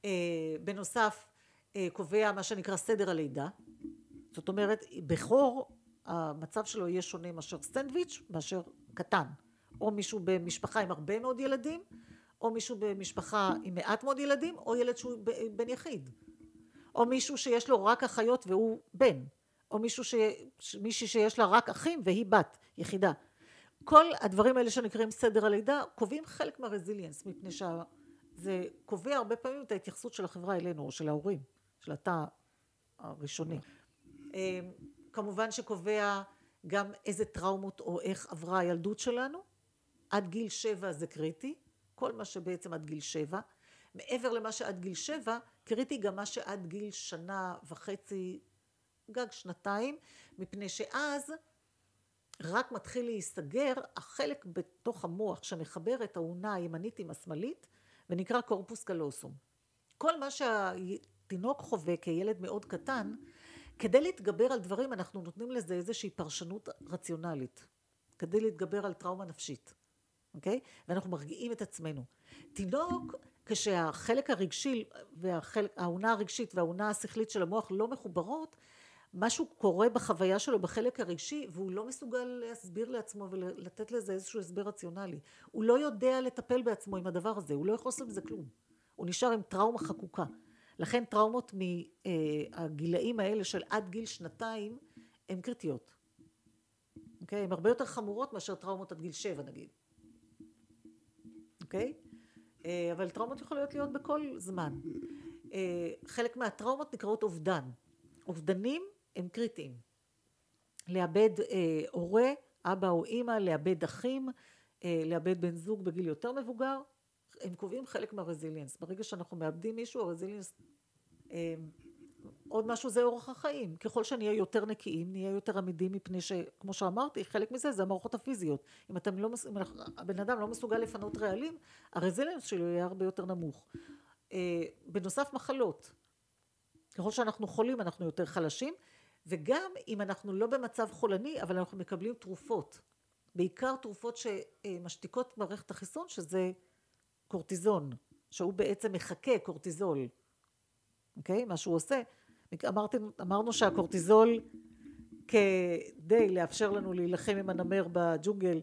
אה, בנוסף, אה, קובע מה שנקרא סדר הלידה. זאת אומרת, בכור, המצב שלו יהיה שונה מאשר סטנדוויץ', מאשר קטן. או מישהו במשפחה עם הרבה מאוד ילדים, או מישהו במשפחה עם מעט מאוד ילדים, או ילד שהוא בן יחיד. או מישהו שיש לו רק אחיות והוא בן. או מישהו ש... מישהי שיש לה רק אחים והיא בת, יחידה. כל הדברים האלה שנקראים סדר הלידה קובעים חלק מהרזיליאנס מפני שזה קובע הרבה פעמים את ההתייחסות של החברה אלינו או של ההורים של התא הראשוני אמ, כמובן שקובע גם איזה טראומות או איך עברה הילדות שלנו עד גיל שבע זה קריטי כל מה שבעצם עד גיל שבע. מעבר למה שעד גיל שבע קריטי גם מה שעד גיל שנה וחצי גג שנתיים מפני שאז רק מתחיל להיסגר החלק בתוך המוח שמחבר את האונה הימנית עם השמאלית ונקרא קורפוס קלוסום. כל מה שהתינוק חווה כילד מאוד קטן, כדי להתגבר על דברים אנחנו נותנים לזה איזושהי פרשנות רציונלית, כדי להתגבר על טראומה נפשית, אוקיי? ואנחנו מרגיעים את עצמנו. תינוק, כשהחלק הרגשי והאונה הרגשית והאונה השכלית של המוח לא מחוברות, משהו קורה בחוויה שלו בחלק הרגשי והוא לא מסוגל להסביר לעצמו ולתת לזה איזשהו הסבר רציונלי. הוא לא יודע לטפל בעצמו עם הדבר הזה, הוא לא יכול לעשות עם זה כלום. הוא נשאר עם טראומה חקוקה. לכן טראומות מהגילאים האלה של עד גיל שנתיים הן קריטיות. אוקיי? הן הרבה יותר חמורות מאשר טראומות עד גיל שבע נגיד. אוקיי? אה, אבל טראומות יכולות להיות בכל זמן. אה, חלק מהטראומות נקראות אובדן. אובדנים הם קריטיים. לאבד אה, הורה, אבא או אימא, לאבד אחים, לאבד בן זוג בגיל יותר מבוגר, הם קובעים חלק מהרזיליאנס. ברגע שאנחנו מאבדים מישהו, הרזיליאנס, עוד משהו זה אורח החיים. ככל שנהיה יותר נקיים, נהיה יותר עמידים מפני שכמו שאמרתי, חלק מזה זה המערכות הפיזיות. אם אתם לא, אם הבן אדם לא מסוגל לפנות רעלים, הרזיליאנס שלו יהיה הרבה יותר נמוך. אה, בנוסף מחלות. ככל שאנחנו חולים אנחנו יותר חלשים. וגם אם אנחנו לא במצב חולני אבל אנחנו מקבלים תרופות בעיקר תרופות שמשתיקות מערכת החיסון שזה קורטיזון שהוא בעצם מחכה קורטיזול אוקיי מה שהוא עושה אמרתי, אמרנו שהקורטיזול כדי לאפשר לנו להילחם עם הנמר בג'ונגל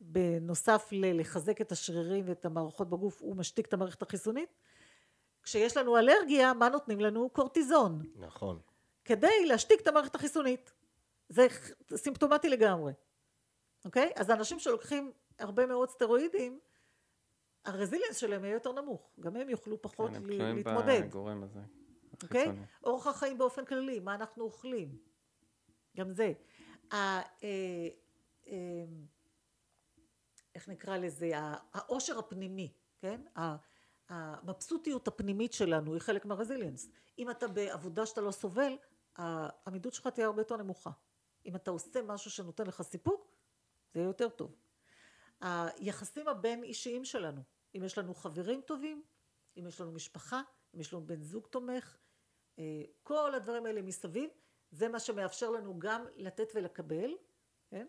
בנוסף ללחזק את השרירים ואת המערכות בגוף הוא משתיק את המערכת החיסונית? כשיש לנו אלרגיה מה נותנים לנו? קורטיזון. נכון. כדי להשתיק את המערכת החיסונית. זה סימפטומטי לגמרי, אוקיי? אז האנשים שלוקחים הרבה מאוד סטרואידים, הרזיליאנס שלהם יהיה יותר נמוך, גם הם יוכלו פחות כן, להתמודד. אוקיי? אורח החיים באופן כללי, מה אנחנו אוכלים, גם זה. ה, אה, אה, איך נקרא לזה, העושר הפנימי, כן? המבסוטיות הפנימית שלנו היא חלק מהרזיליאנס. אם אתה בעבודה שאתה לא סובל, העמידות שלך תהיה הרבה יותר נמוכה. אם אתה עושה משהו שנותן לך סיפוק, זה יהיה יותר טוב. היחסים הבין אישיים שלנו, אם יש לנו חברים טובים, אם יש לנו משפחה, אם יש לנו בן זוג תומך, כל הדברים האלה מסביב, זה מה שמאפשר לנו גם לתת ולקבל, כן?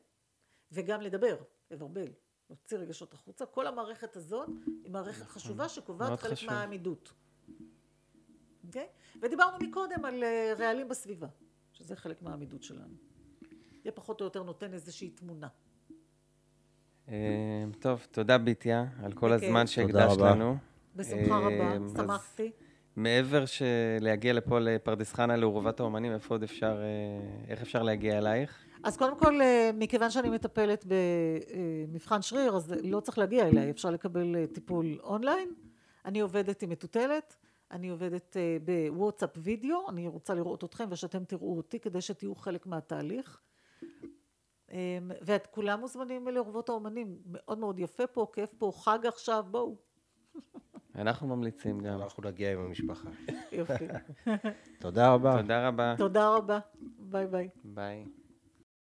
וגם לדבר, לברבל, להוציא רגשות החוצה. כל המערכת הזאת היא מערכת נכון. חשובה שקובעת חלק חשוב. מהעמידות. אוקיי? ודיברנו מקודם על אה, רעלים בסביבה, שזה חלק מהעמידות שלנו. זה פחות או יותר נותן איזושהי תמונה. אה, טוב, תודה ביטיה על כל הזמן שהקדשת לנו. בשמחה רבה, אה, שמחתי. מעבר להגיע לפה לפרדס חנה לעורבת האומנים, איפה עוד אפשר, איך אפשר להגיע אלייך? אז קודם כל, מכיוון שאני מטפלת במבחן שריר, אז לא צריך להגיע אליי, אפשר לקבל טיפול אונליין. אני עובדת עם מטוטלת. אני עובדת אה, בוואטסאפ וידאו, אני רוצה לראות אתכם ושאתם תראו אותי כדי שתהיו חלק מהתהליך. אמ, ואת כולם מוזמנים לאורוות האומנים, מאוד מאוד יפה פה, כיף פה, חג עכשיו, בואו. <laughs> אנחנו ממליצים גם. אנחנו נגיע עם המשפחה. יופי. <laughs> תודה רבה. תודה רבה. תודה רבה. ביי ביי. ביי.